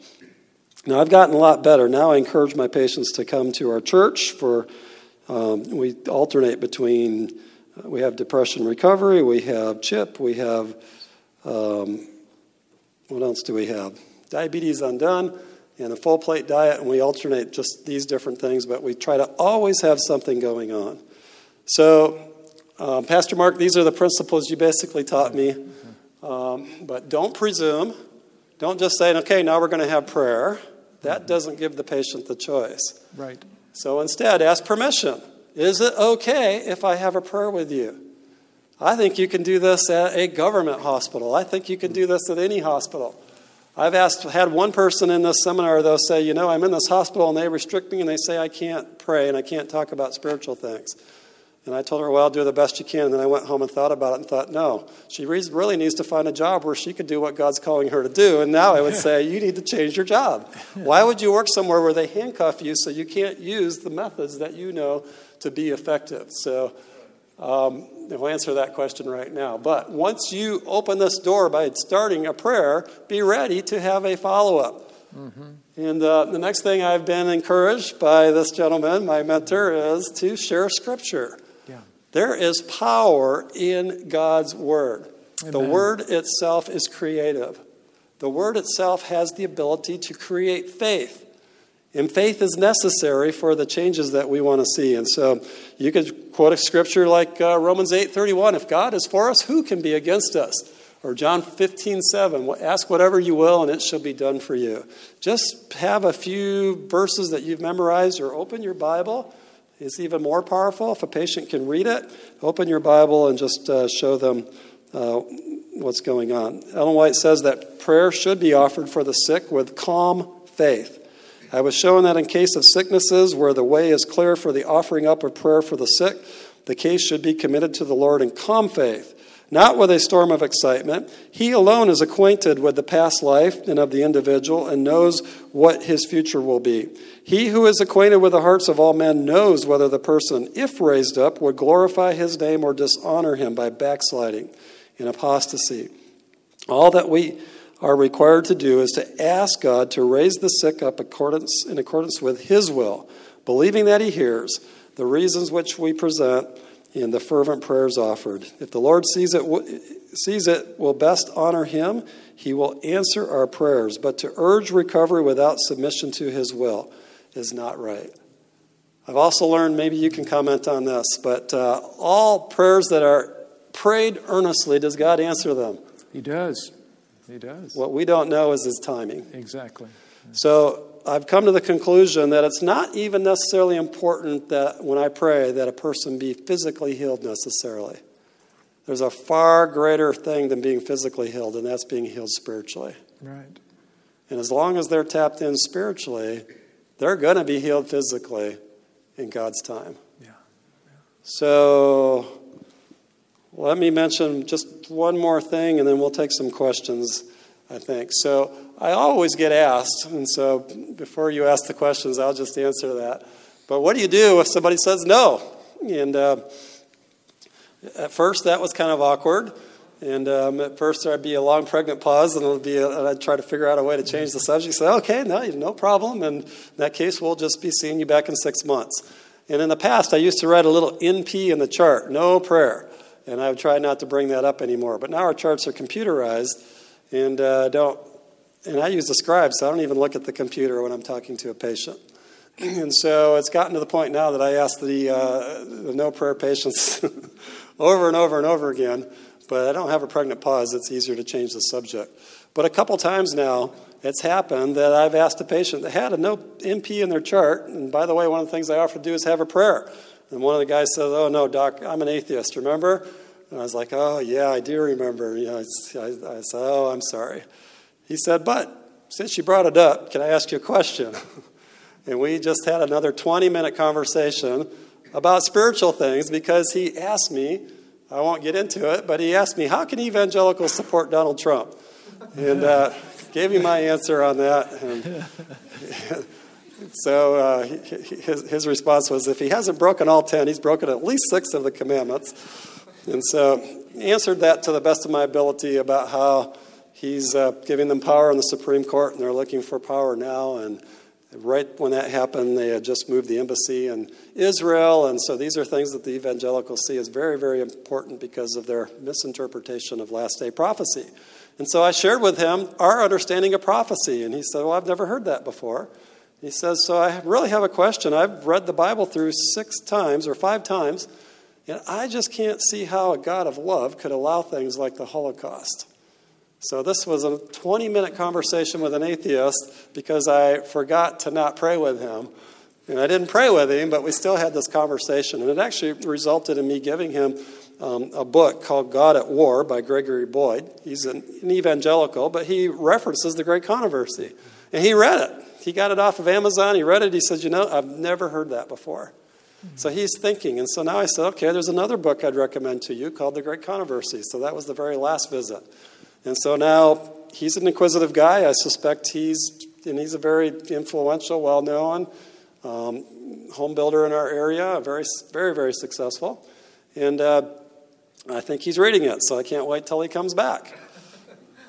[SPEAKER 1] Now, I've gotten a lot better. Now I encourage my patients to come to our church for, um, we alternate between, uh, we have depression recovery, we have CHIP, we have, um, what else do we have? Diabetes undone and a full plate diet, and we alternate just these different things, but we try to always have something going on. So, um, Pastor Mark, these are the principles you basically taught me. Um, but don't presume. Don't just say, okay, now we're going to have prayer. That doesn't give the patient the choice.
[SPEAKER 2] Right.
[SPEAKER 1] So instead, ask permission. Is it okay if I have a prayer with you? I think you can do this at a government hospital. I think you can do this at any hospital. I've asked, had one person in this seminar, they'll say, you know, I'm in this hospital and they restrict me and they say I can't pray and I can't talk about spiritual things. And I told her, well, I'll do the best you can. And then I went home and thought about it and thought, no, she really needs to find a job where she could do what God's calling her to do. And now I would say, you need to change your job. Why would you work somewhere where they handcuff you so you can't use the methods that you know to be effective? So um, we'll answer that question right now. But once you open this door by starting a prayer, be ready to have a follow up. Mm-hmm. And uh, the next thing I've been encouraged by this gentleman, my mentor, is to share scripture. Yeah. There is power in God's Word. Amen. The Word itself is creative. The Word itself has the ability to create faith. And faith is necessary for the changes that we want to see. And so you could quote a scripture like uh, Romans 8:31, if God is for us, who can be against us? Or John 15:7, ask whatever you will and it shall be done for you. Just have a few verses that you've memorized or open your Bible It's even more powerful. If a patient can read it, open your Bible and just uh, show them uh, what's going on. Ellen White says that prayer should be offered for the sick with calm faith. I was shown that in case of sicknesses where the way is clear for the offering up of prayer for the sick, the case should be committed to the Lord in calm faith not with a storm of excitement. He alone is acquainted with the past life and of the individual and knows what his future will be. He who is acquainted with the hearts of all men knows whether the person, if raised up, would glorify his name or dishonor him by backsliding in apostasy. All that we are required to do is to ask God to raise the sick up accordance, in accordance with his will, believing that he hears the reasons which we present in the fervent prayers offered. If the Lord sees it, sees it will best honor him, he will answer our prayers. But to urge recovery without submission to his will is not right. I've also learned, maybe you can comment on this, but uh, all prayers that are prayed earnestly, does God answer them?
[SPEAKER 2] He does. He does.
[SPEAKER 1] What we don't know is his timing.
[SPEAKER 2] Exactly.
[SPEAKER 1] So I've come to the conclusion that it's not even necessarily important that when I pray that a person be physically healed necessarily. There's a far greater thing than being physically healed, and that's being healed spiritually.
[SPEAKER 2] Right.
[SPEAKER 1] And as long as they're tapped in spiritually, they're going to be healed physically in God's time.
[SPEAKER 2] Yeah. yeah.
[SPEAKER 1] So let me mention just one more thing, and then we'll take some questions, I think. So I always get asked, and so before you ask the questions, I'll just answer that. But what do you do if somebody says no? And uh, at first, that was kind of awkward. And um, at first there'd be a long pregnant pause, and it'll be a, and I'd try to figure out a way to change the subject. Say, okay, no, no problem. And in that case, we'll just be seeing you back in six months. And in the past, I used to write a little NP in the chart, no prayer. And I would try not to bring that up anymore. But now our charts are computerized, and uh, don't. And I use the scribe, so I don't even look at the computer when I'm talking to a patient. And so it's gotten to the point now that I ask the, uh, the no prayer patients over and over and over again but I don't have a pregnant pause. It's easier to change the subject. But a couple times now, it's happened that I've asked a patient that had a no NP in their chart, and by the way, one of the things I offer to do is have a prayer. And one of the guys says, "Oh no, doc, I'm an atheist. Remember?" And I was like, "Oh yeah, I do remember." You know, I, I said, "Oh, I'm sorry." He said, "But since you brought it up, can I ask you a question?" and we just had another 20-minute conversation about spiritual things because he asked me I won't get into it, but he asked me, How can evangelicals support Donald Trump? And uh, gave me my answer on that. And so uh, his, his response was, If he hasn't broken all 10, he's broken at least six of the commandments. And so answered that to the best of my ability about how he's uh, giving them power in the Supreme Court and they're looking for power now. And Right when that happened, they had just moved the embassy in Israel, and so these are things that the evangelicals see as very, very important because of their misinterpretation of last day prophecy. And so I shared with him our understanding of prophecy, and he said, Well, I've never heard that before. He says, So I really have a question. I've read the Bible through six times or five times, and I just can't see how a God of love could allow things like the Holocaust. So, this was a 20 minute conversation with an atheist because I forgot to not pray with him. And I didn't pray with him, but we still had this conversation. And it actually resulted in me giving him um, a book called God at War by Gregory Boyd. He's an, an evangelical, but he references the Great Controversy. And he read it. He got it off of Amazon. He read it. He said, You know, I've never heard that before. So he's thinking. And so now I said, Okay, there's another book I'd recommend to you called The Great Controversy. So that was the very last visit. And so now he's an inquisitive guy. I suspect he's, and he's a very influential, well known um, home builder in our area, very, very, very successful. And uh, I think he's reading it, so I can't wait till he comes back.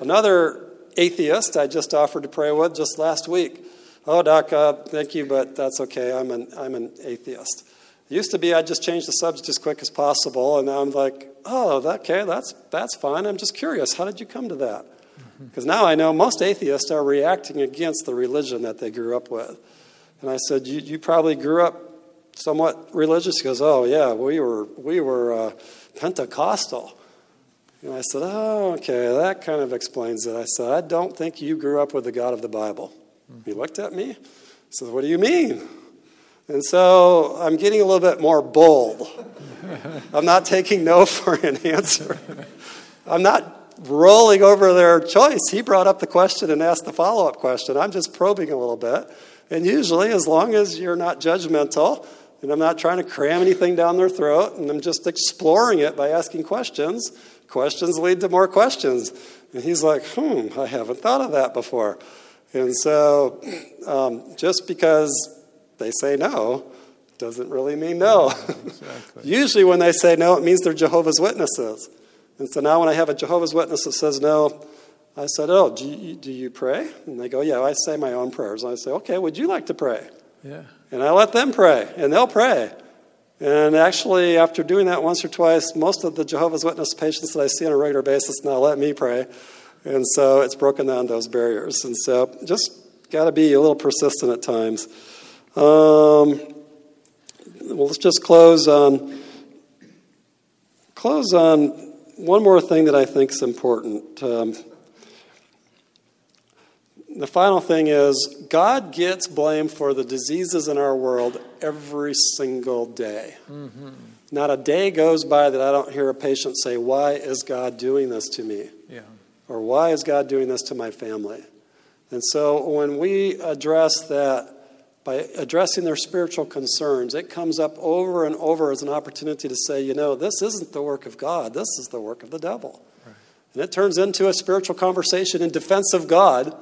[SPEAKER 1] Another atheist I just offered to pray with just last week. Oh, Doc, uh, thank you, but that's okay. I'm an, I'm an atheist. It used to be I'd just change the subject as quick as possible, and now I'm like, oh, okay, that's, that's fine. I'm just curious. How did you come to that? Because now I know most atheists are reacting against the religion that they grew up with. And I said, you, you probably grew up somewhat religious. He goes, oh, yeah, we were, we were uh, Pentecostal. And I said, oh, okay, that kind of explains it. I said, I don't think you grew up with the God of the Bible. He looked at me. Said, what do you mean? And so I'm getting a little bit more bold. I'm not taking no for an answer. I'm not rolling over their choice. He brought up the question and asked the follow up question. I'm just probing a little bit. And usually, as long as you're not judgmental, and I'm not trying to cram anything down their throat, and I'm just exploring it by asking questions, questions lead to more questions. And he's like, hmm, I haven't thought of that before. And so, um, just because they say no doesn't really mean no. Exactly. Usually, when they say no, it means they're Jehovah's Witnesses. And so now, when I have a Jehovah's Witness that says no, I said, Oh, do you, do you pray? And they go, Yeah, I say my own prayers. And I say, Okay, would you like to pray?
[SPEAKER 2] Yeah.
[SPEAKER 1] And I let them pray, and they'll pray. And actually, after doing that once or twice, most of the Jehovah's Witness patients that I see on a regular basis now let me pray. And so it's broken down those barriers. And so just got to be a little persistent at times. Um, well, let's just close on close on one more thing that I think is important. Um, the final thing is God gets blamed for the diseases in our world every single day. Mm-hmm. Not a day goes by that I don't hear a patient say, Why is God doing this to me?
[SPEAKER 2] Yeah.
[SPEAKER 1] Or why is God doing this to my family? And so when we address that, by addressing their spiritual concerns, it comes up over and over as an opportunity to say, you know, this isn't the work of God, this is the work of the devil. Right. And it turns into a spiritual conversation in defense of God.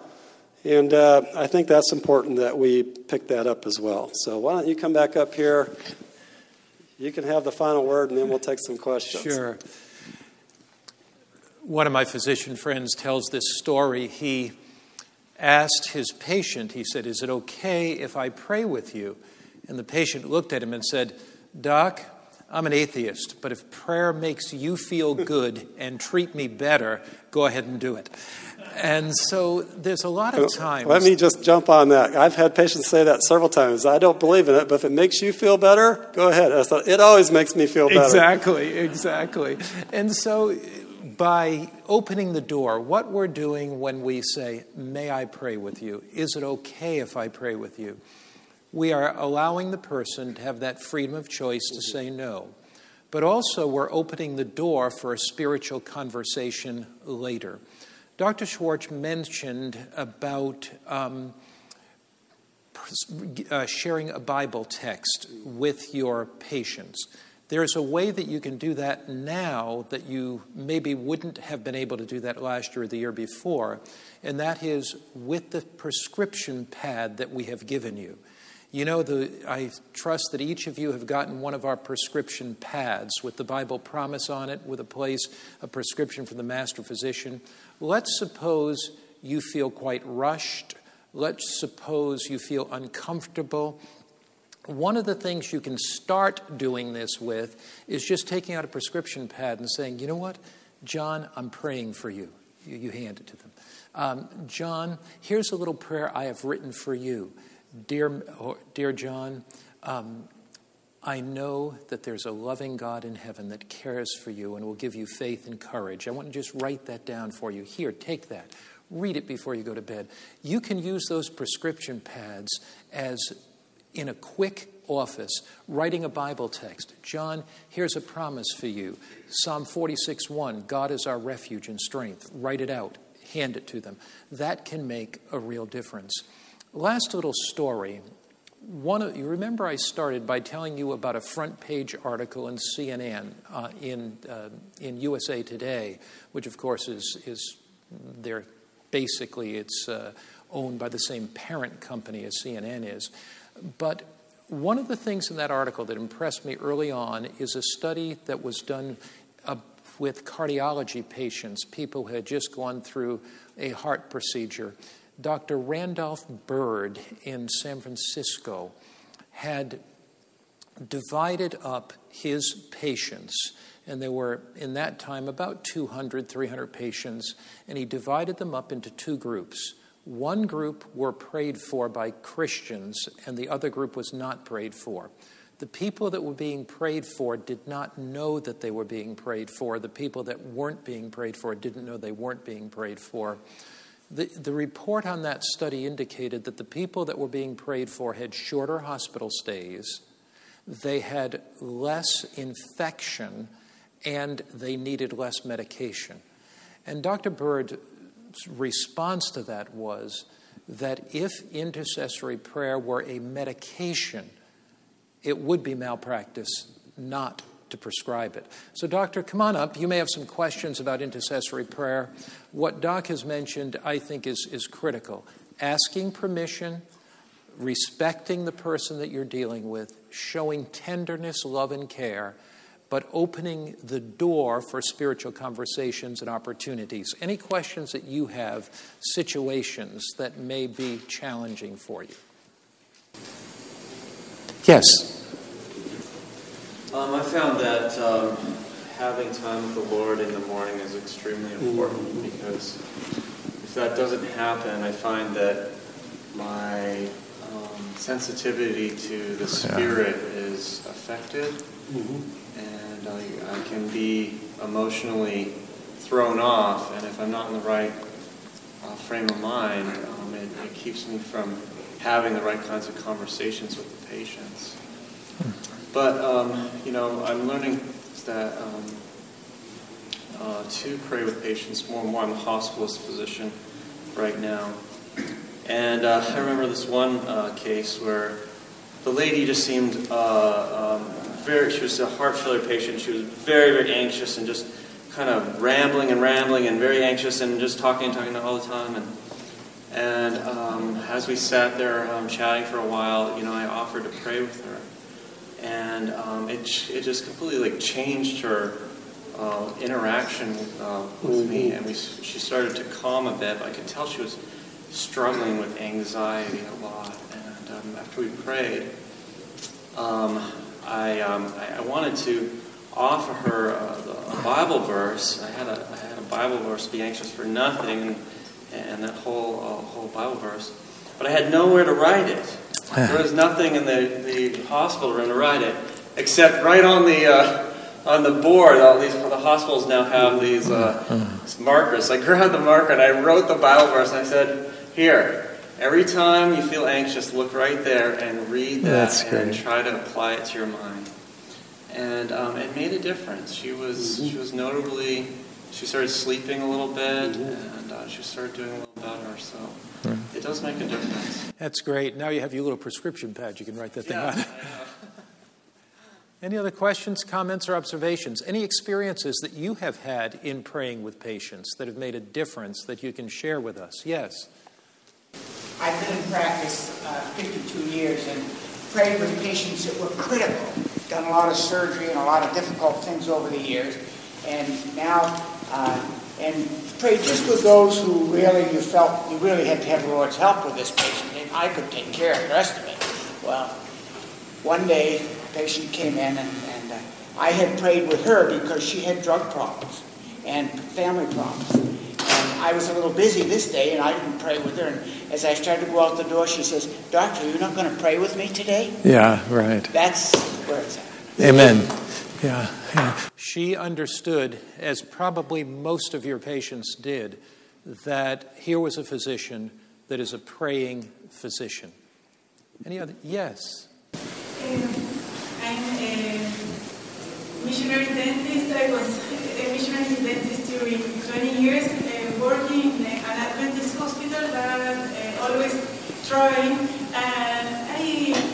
[SPEAKER 1] And uh, I think that's important that we pick that up as well. So why don't you come back up here? You can have the final word, and then we'll take some questions.
[SPEAKER 2] Sure. One of my physician friends tells this story. He asked his patient, he said, Is it okay if I pray with you? And the patient looked at him and said, Doc, I'm an atheist, but if prayer makes you feel good and treat me better, go ahead and do it. And so there's a lot of times.
[SPEAKER 1] Let me just jump on that. I've had patients say that several times. I don't believe in it, but if it makes you feel better, go ahead. It always makes me feel better.
[SPEAKER 2] Exactly, exactly. And so by opening the door, what we're doing when we say, May I pray with you? Is it okay if I pray with you? We are allowing the person to have that freedom of choice to say no. But also, we're opening the door for a spiritual conversation later. Dr. Schwartz mentioned about um, uh, sharing a Bible text with your patients. There's a way that you can do that now that you maybe wouldn't have been able to do that last year or the year before, and that is with the prescription pad that we have given you. You know, the, I trust that each of you have gotten one of our prescription pads with the Bible promise on it, with a place, a prescription from the master physician. Let's suppose you feel quite rushed. Let's suppose you feel uncomfortable one of the things you can start doing this with is just taking out a prescription pad and saying, you know what, John, I'm praying for you. You, you hand it to them. Um, John, here's a little prayer I have written for you. Dear, dear John, um, I know that there's a loving God in heaven that cares for you and will give you faith and courage. I want to just write that down for you. Here, take that. Read it before you go to bed. You can use those prescription pads as in a quick office writing a Bible text. John, here's a promise for you. Psalm 46 1, God is our refuge and strength. Write it out, hand it to them. That can make a real difference. Last little story. One of, you remember I started by telling you about a front page article in CNN uh, in uh, in USA Today, which of course is is they're basically it's uh, owned by the same parent company as CNN is. But one of the things in that article that impressed me early on is a study that was done uh, with cardiology patients, people who had just gone through a heart procedure. Dr. Randolph Byrd in San Francisco had divided up his patients, and there were, in that time, about 200, 300 patients, and he divided them up into two groups. One group were prayed for by Christians, and the other group was not prayed for. The people that were being prayed for did not know that they were being prayed for. The people that weren't being prayed for didn't know they weren't being prayed for. The, the report on that study indicated that the people that were being prayed for had shorter hospital stays, they had less infection, and they needed less medication. And Dr. Byrd response to that was that if intercessory prayer were a medication, it would be malpractice not to prescribe it. So, Doctor, come on up. You may have some questions about intercessory prayer. What Doc has mentioned, I think, is, is critical. Asking permission, respecting the person that you're dealing with, showing tenderness, love, and care, but opening the door for spiritual conversations and opportunities. Any questions that you have, situations that may be challenging for you? Yes.
[SPEAKER 3] Um, I found that um, having time with the Lord in the morning is extremely important mm-hmm. because if that doesn't happen, I find that my um, sensitivity to the Spirit is affected. Mm-hmm I, I can be emotionally thrown off, and if I'm not in the right uh, frame of mind, um, it, it, keeps me from having the right kinds of conversations with the patients. But, um, you know, I'm learning that um, uh, to pray with patients more and more. I'm a hospitalist physician right now. And uh, I remember this one uh, case where the lady just seemed uh, um, very, she was a heart failure patient. She was very, very anxious and just kind of rambling and rambling and very anxious and just talking and talking all the time. And, and um, as we sat there um, chatting for a while, you know, I offered to pray with her. And um, it, it just completely like changed her uh, interaction uh, with me, and we, she started to calm a bit. I could tell she was struggling with anxiety a lot. And um, after we prayed, um, I, um, I, I wanted to offer her a, a Bible verse. I had a, I had a Bible verse, "Be anxious for nothing," and, and that whole uh, whole Bible verse. But I had nowhere to write it. There was nothing in the, the hospital room to write it, except right on the uh, on the board. All these the hospitals now have these uh, markers. I grabbed the marker and I wrote the Bible verse. And I said, "Here." Every time you feel anxious, look right there and read that
[SPEAKER 2] That's
[SPEAKER 3] and try to apply it to your mind and um, it made a difference. She was she was notably she started sleeping a little bit, and uh, she started doing a little better. So it does make a difference.
[SPEAKER 2] That's great. Now you have your little prescription pad. You can write that thing
[SPEAKER 3] Yeah,
[SPEAKER 2] on. Any other questions, comments, or observations? Any experiences that you have had in praying with patients that have made a difference that you can share with us? Yes.
[SPEAKER 4] I've been in practice uh, 52 years and prayed with patients that were critical. Done a lot of surgery and a lot of difficult things over the years, and now uh, and prayed just with those who really you felt you really had to have the Lord's help with this patient, and I could take care of the rest of it. Well, one day, a patient came in, and, and uh, I had prayed with her because she had drug problems and family problems. And I was a little busy this day, and I didn't pray with her. And as I started to go out the door, she says, Doctor, you're not going to pray with me today?
[SPEAKER 2] Yeah, right.
[SPEAKER 4] That's where it's at.
[SPEAKER 2] Amen. Yeah, yeah. She understood, as probably most of your patients did, that here was a physician that is a praying physician. Any other? Yes.
[SPEAKER 5] Um, I'm a missionary dentist. I was a missionary dentist during 20 years, working in an Adventist hospital, but uh, always trying. And I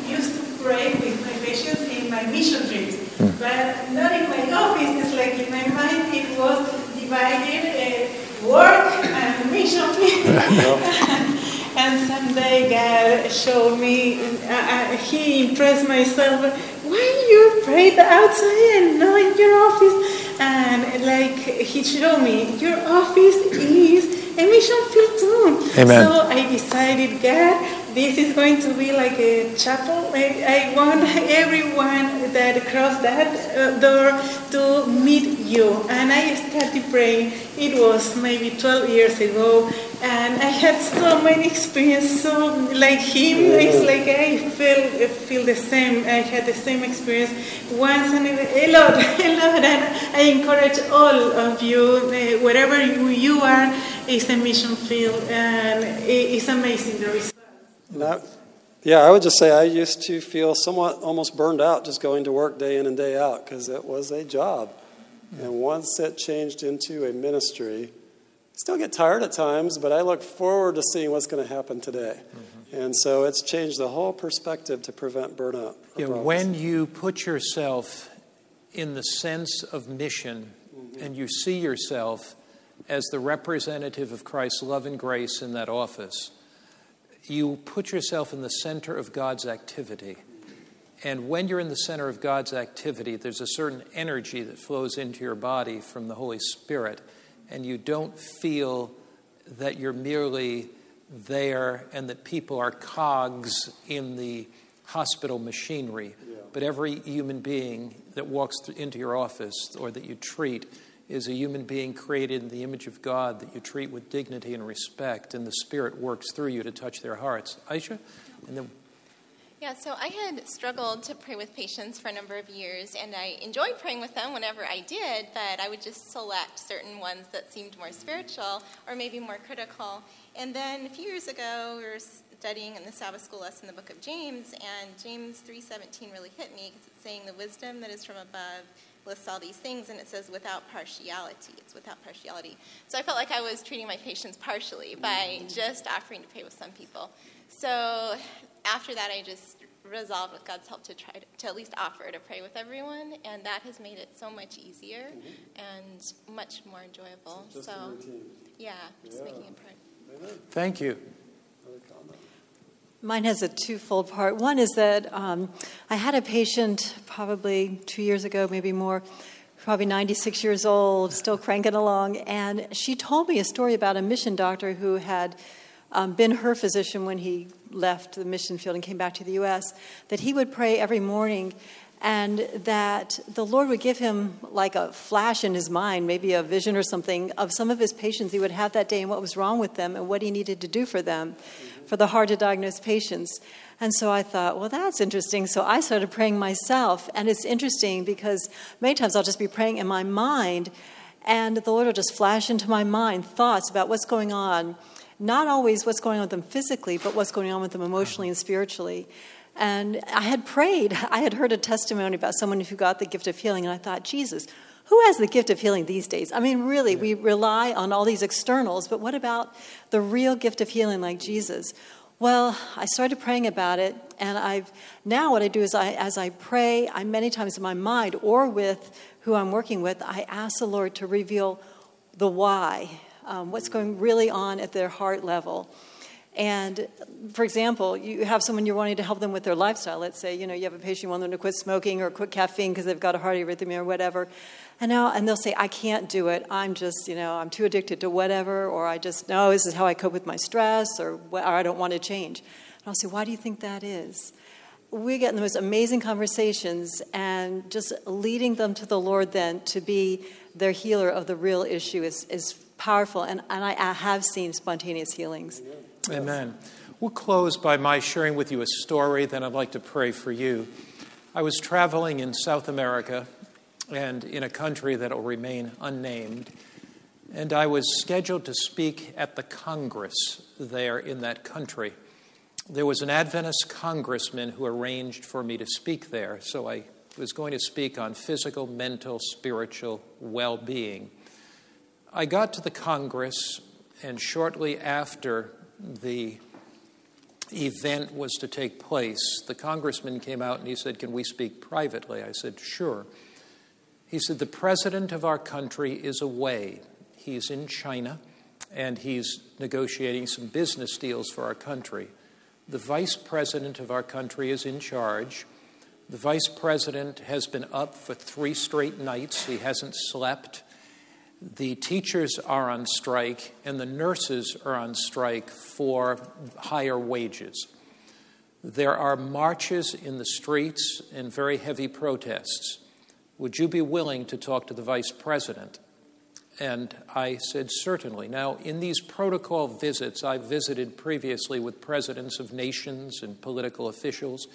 [SPEAKER 5] used to pray with my patients in my mission trips, but not in my office. It's like in my mind it was divided uh, work and mission And someday God showed me, uh, uh, He impressed myself, why you prayed outside and not in your office? And like He showed me, your office is a mission field too.
[SPEAKER 2] Amen.
[SPEAKER 5] So I decided, God, this is going to be like a chapel. I, I want everyone that crossed that uh, door to meet you. And I started praying. It was maybe 12 years ago. And I had so many experiences, so like him, it's like I feel, feel the same. I had the same experience once and a lot, a lot. And I encourage all of you, uh, wherever you, you are, is a mission field. And it- it's amazing the results.
[SPEAKER 1] And I- yeah, I would just say I used to feel somewhat almost burned out just going to work day in and day out because it was a job. And once it changed into a ministry, still get tired at times, but I look forward to seeing what's going to happen today. Mm-hmm. And so it's changed the whole perspective to prevent burnout.
[SPEAKER 2] Yeah, when you put yourself in the sense of mission mm-hmm. and you see yourself as the representative of Christ's love and grace in that office, you put yourself in the center of God's activity. And when you're in the center of God's activity, there's a certain energy that flows into your body from the Holy Spirit, and you don't feel that you're merely there and that people are cogs in the hospital machinery. But every human being that walks into your office or that you treat is a human being created in the image of God that you treat with dignity and respect, and the Spirit works through you to touch their hearts. Aisha? And then
[SPEAKER 6] Yeah, so I had struggled to pray with patients for a number of years, and I enjoyed praying with them whenever I did, but I would just select certain ones that seemed more spiritual or maybe more critical. And then a few years ago, we were studying in the Sabbath school lesson the book of James, and James 3.17 really hit me because it's saying the wisdom that is from above lists all these things, and it says without partiality. It's without partiality. So I felt like I was treating my patients partially by just offering to pray with some people. So after that, I just resolved with God's help to try to, to at least offer to pray with everyone, and that has made it so much easier and much more enjoyable.
[SPEAKER 1] Just
[SPEAKER 6] so,
[SPEAKER 1] routine.
[SPEAKER 6] yeah, just
[SPEAKER 1] Yeah.
[SPEAKER 6] making it part.
[SPEAKER 2] Thank you.
[SPEAKER 7] Mine has a twofold part. One is that um, I had a patient probably two years ago, maybe more, probably 96 years old, still cranking along. And she told me a story about a mission doctor who had um, been her physician when he left the mission field and came back to the U.S., that he would pray every morning and that the Lord would give him like a flash in his mind, maybe a vision or something, of some of his patients he would have that day and what was wrong with them and what he needed to do for them, for the hard to diagnose patients. And so I thought, well, that's interesting. So I started praying myself. And it's interesting because many times I'll just be praying in my mind, and the Lord will just flash into my mind thoughts about what's going on. Not always what's going on with them physically, but what's going on with them emotionally and spiritually. And I had prayed, I had heard a testimony about someone who got the gift of healing, and I thought, Jesus, who has the gift of healing these days? I mean, really, yeah. we rely on all these externals, but what about the real gift of healing like Jesus? Well, I started praying about it, and I've now what I do is I, as I pray, I many times in my mind or with who I'm working with, I ask the Lord to reveal the why, um, what's going really on at their heart level. And for example, you have someone you're wanting to help them with their lifestyle. Let's say, you know, you have a patient you want them to quit smoking or quit caffeine because they've got a heart arrhythmia or whatever. And now, and they'll say, I can't do it. I'm just, you know, I'm too addicted to whatever, or I just, no, this is how I cope with my stress, or, or I don't want to change. And I'll say, why do you think that is? We get in the most amazing conversations and just leading them to the Lord then to be their healer of the real issue is, is powerful. And, and I have seen spontaneous healings.
[SPEAKER 2] Amen. We'll close by my sharing with you a story, then I'd like to pray for you. I was traveling in South America and in a country that will remain unnamed, and I was scheduled to speak at the Congress there in that country. There was an Adventist congressman who arranged for me to speak there, so I was going to speak on physical, mental, spiritual well being. I got to the Congress, and shortly after the event was to take place, the congressman came out and he said, Can we speak privately? I said, Sure. He said, The president of our country is away. He's in China and he's negotiating some business deals for our country. The vice president of our country is in charge. The vice president has been up for three straight nights. He hasn't slept the teachers are on strike and the nurses are on strike for higher wages. There are marches in the streets and very heavy protests. Would you be willing to talk to the vice president? And I said, certainly. Now, in these protocol visits, I visited previously with presidents of nations and political officials.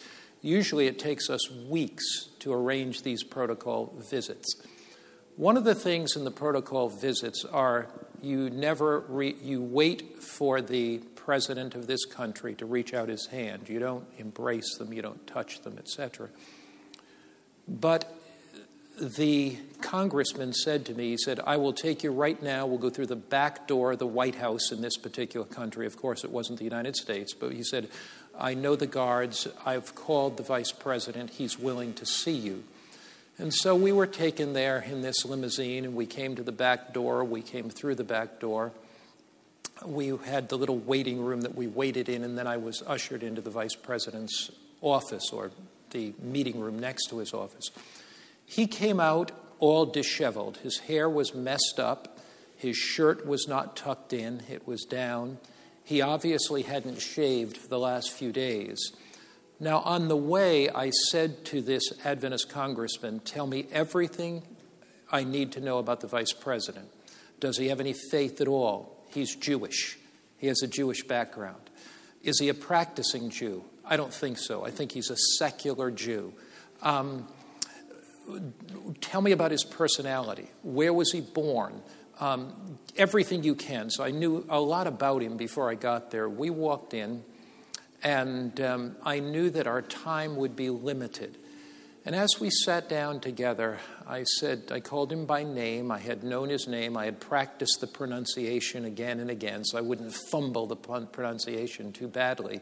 [SPEAKER 2] Usually, it takes us weeks to arrange these protocol visits. One of the things in the protocol visits are you never re, you wait for the president of this country to reach out his hand. You don't embrace them, you don't touch them, etc. But the congressman said to me, he said, I will take you right now. We'll go through the back door of the White House in this particular country. Of course, it wasn't the United States, but he said, I know the guards. I've called the vice president. He's willing to see you. And so we were taken there in this limousine, and we came to the back door. We came through the back door. We had the little waiting room that we waited in, and then I was ushered into the vice president's office or the meeting room next to his office. He came out all disheveled. His hair was messed up, his shirt was not tucked in, it was down. He obviously hadn't shaved for the last few days. Now, on the way, I said to this Adventist congressman, Tell me everything I need to know about the vice president. Does he have any faith at all? He's Jewish, he has a Jewish background. Is he a practicing Jew? I don't think so. I think he's a secular Jew. Um, tell me about his personality. Where was he born? Um, everything you can. So I knew a lot about him before I got there. We walked in. And um, I knew that our time would be limited. And as we sat down together, I said, I called him by name. I had known his name. I had practiced the pronunciation again and again, so I wouldn't fumble the pronunciation too badly.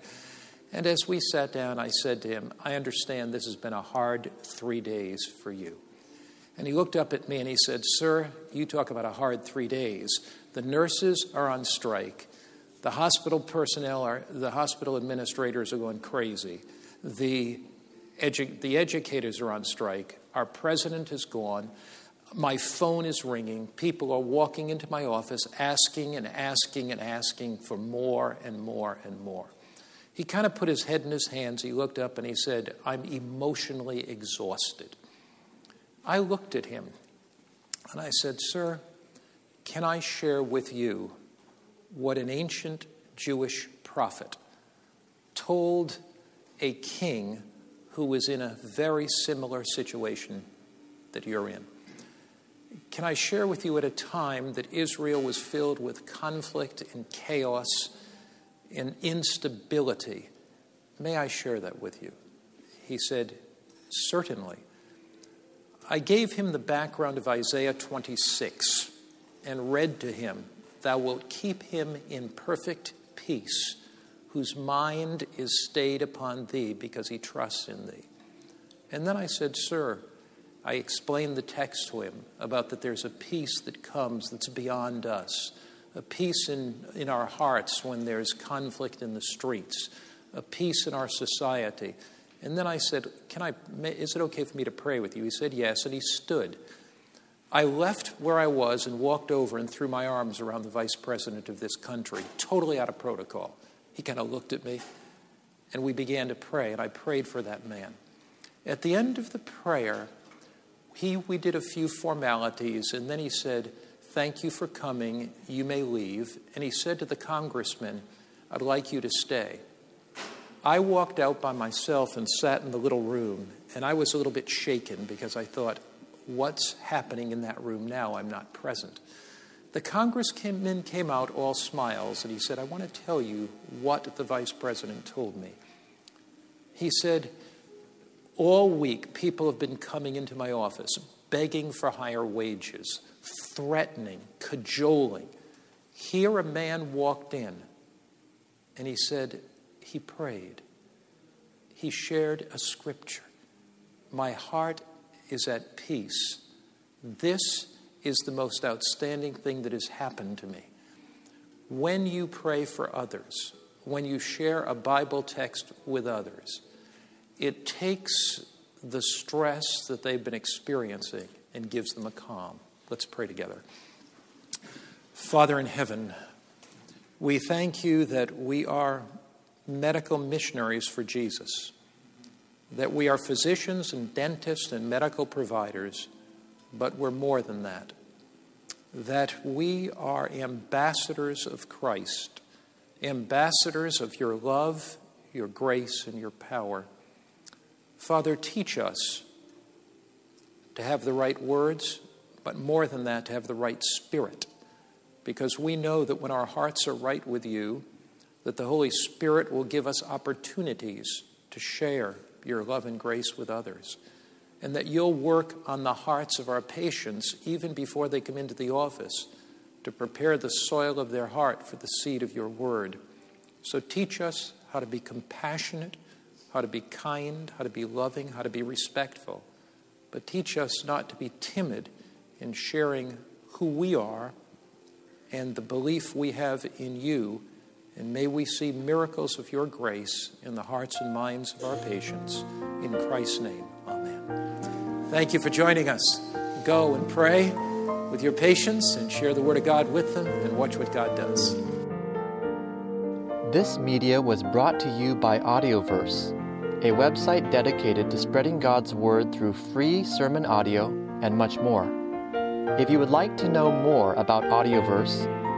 [SPEAKER 2] And as we sat down, I said to him, I understand this has been a hard three days for you. And he looked up at me and he said, Sir, you talk about a hard three days. The nurses are on strike. The hospital personnel are, the hospital administrators are going crazy. The, edu- the educators are on strike. Our president is gone. My phone is ringing. People are walking into my office asking and asking and asking for more and more and more. He kind of put his head in his hands. He looked up and he said, I'm emotionally exhausted. I looked at him and I said, Sir, can I share with you what an ancient Jewish prophet told a king who was in a very similar situation that you're in? Can I share with you at a time that Israel was filled with conflict and chaos and instability? May I share that with you? He said, Certainly. I gave him the background of Isaiah 26 and read to him, Thou wilt keep him in perfect peace, whose mind is stayed upon thee because he trusts in thee. And then I said, Sir, I explained the text to him about that there's a peace that comes that's beyond us, a peace in, in our hearts when there's conflict in the streets, a peace in our society. And then I said, Can I, Is it okay for me to pray with you? He said, Yes. And he stood. I left where I was and walked over and threw my arms around the vice president of this country, totally out of protocol. He kind of looked at me, and we began to pray, and I prayed for that man. At the end of the prayer, he, we did a few formalities, and then he said, Thank you for coming. You may leave. And he said to the congressman, I'd like you to stay. I walked out by myself and sat in the little room, and I was a little bit shaken because I thought, what's happening in that room now? I'm not present. The congressman came out all smiles, and he said, I want to tell you what the vice president told me. He said, All week, people have been coming into my office begging for higher wages, threatening, cajoling. Here, a man walked in, and he said, he prayed. He shared a scripture. My heart is at peace. This is the most outstanding thing that has happened to me. When you pray for others, when you share a Bible text with others, it takes the stress that they've been experiencing and gives them a calm. Let's pray together. Father in heaven, we thank you that we are medical missionaries for Jesus, that we are physicians and dentists and medical providers, but we're more than that, that we are ambassadors of Christ, ambassadors of your love, your grace, and your power. Father, teach us to have the right words, but more than that, to have the right spirit, because we know that when our hearts are right with you, that the Holy Spirit will give us opportunities to share your love and grace with others, and that you'll work on the hearts of our patients even before they come into the office to prepare the soil of their heart for the seed of your word. So teach us how to be compassionate, how to be kind, how to be loving, how to be respectful. But teach us not to be timid in sharing who we are and the belief we have in you and may we see miracles of your grace in the hearts and minds of our patients. In Christ's name, amen. Thank you for joining us. Go and pray with your patients and share the Word of God with them and watch what God does.
[SPEAKER 8] This media was brought to you by Audioverse, a website dedicated to spreading God's Word through free sermon audio and much more. If you would like to know more about Audioverse,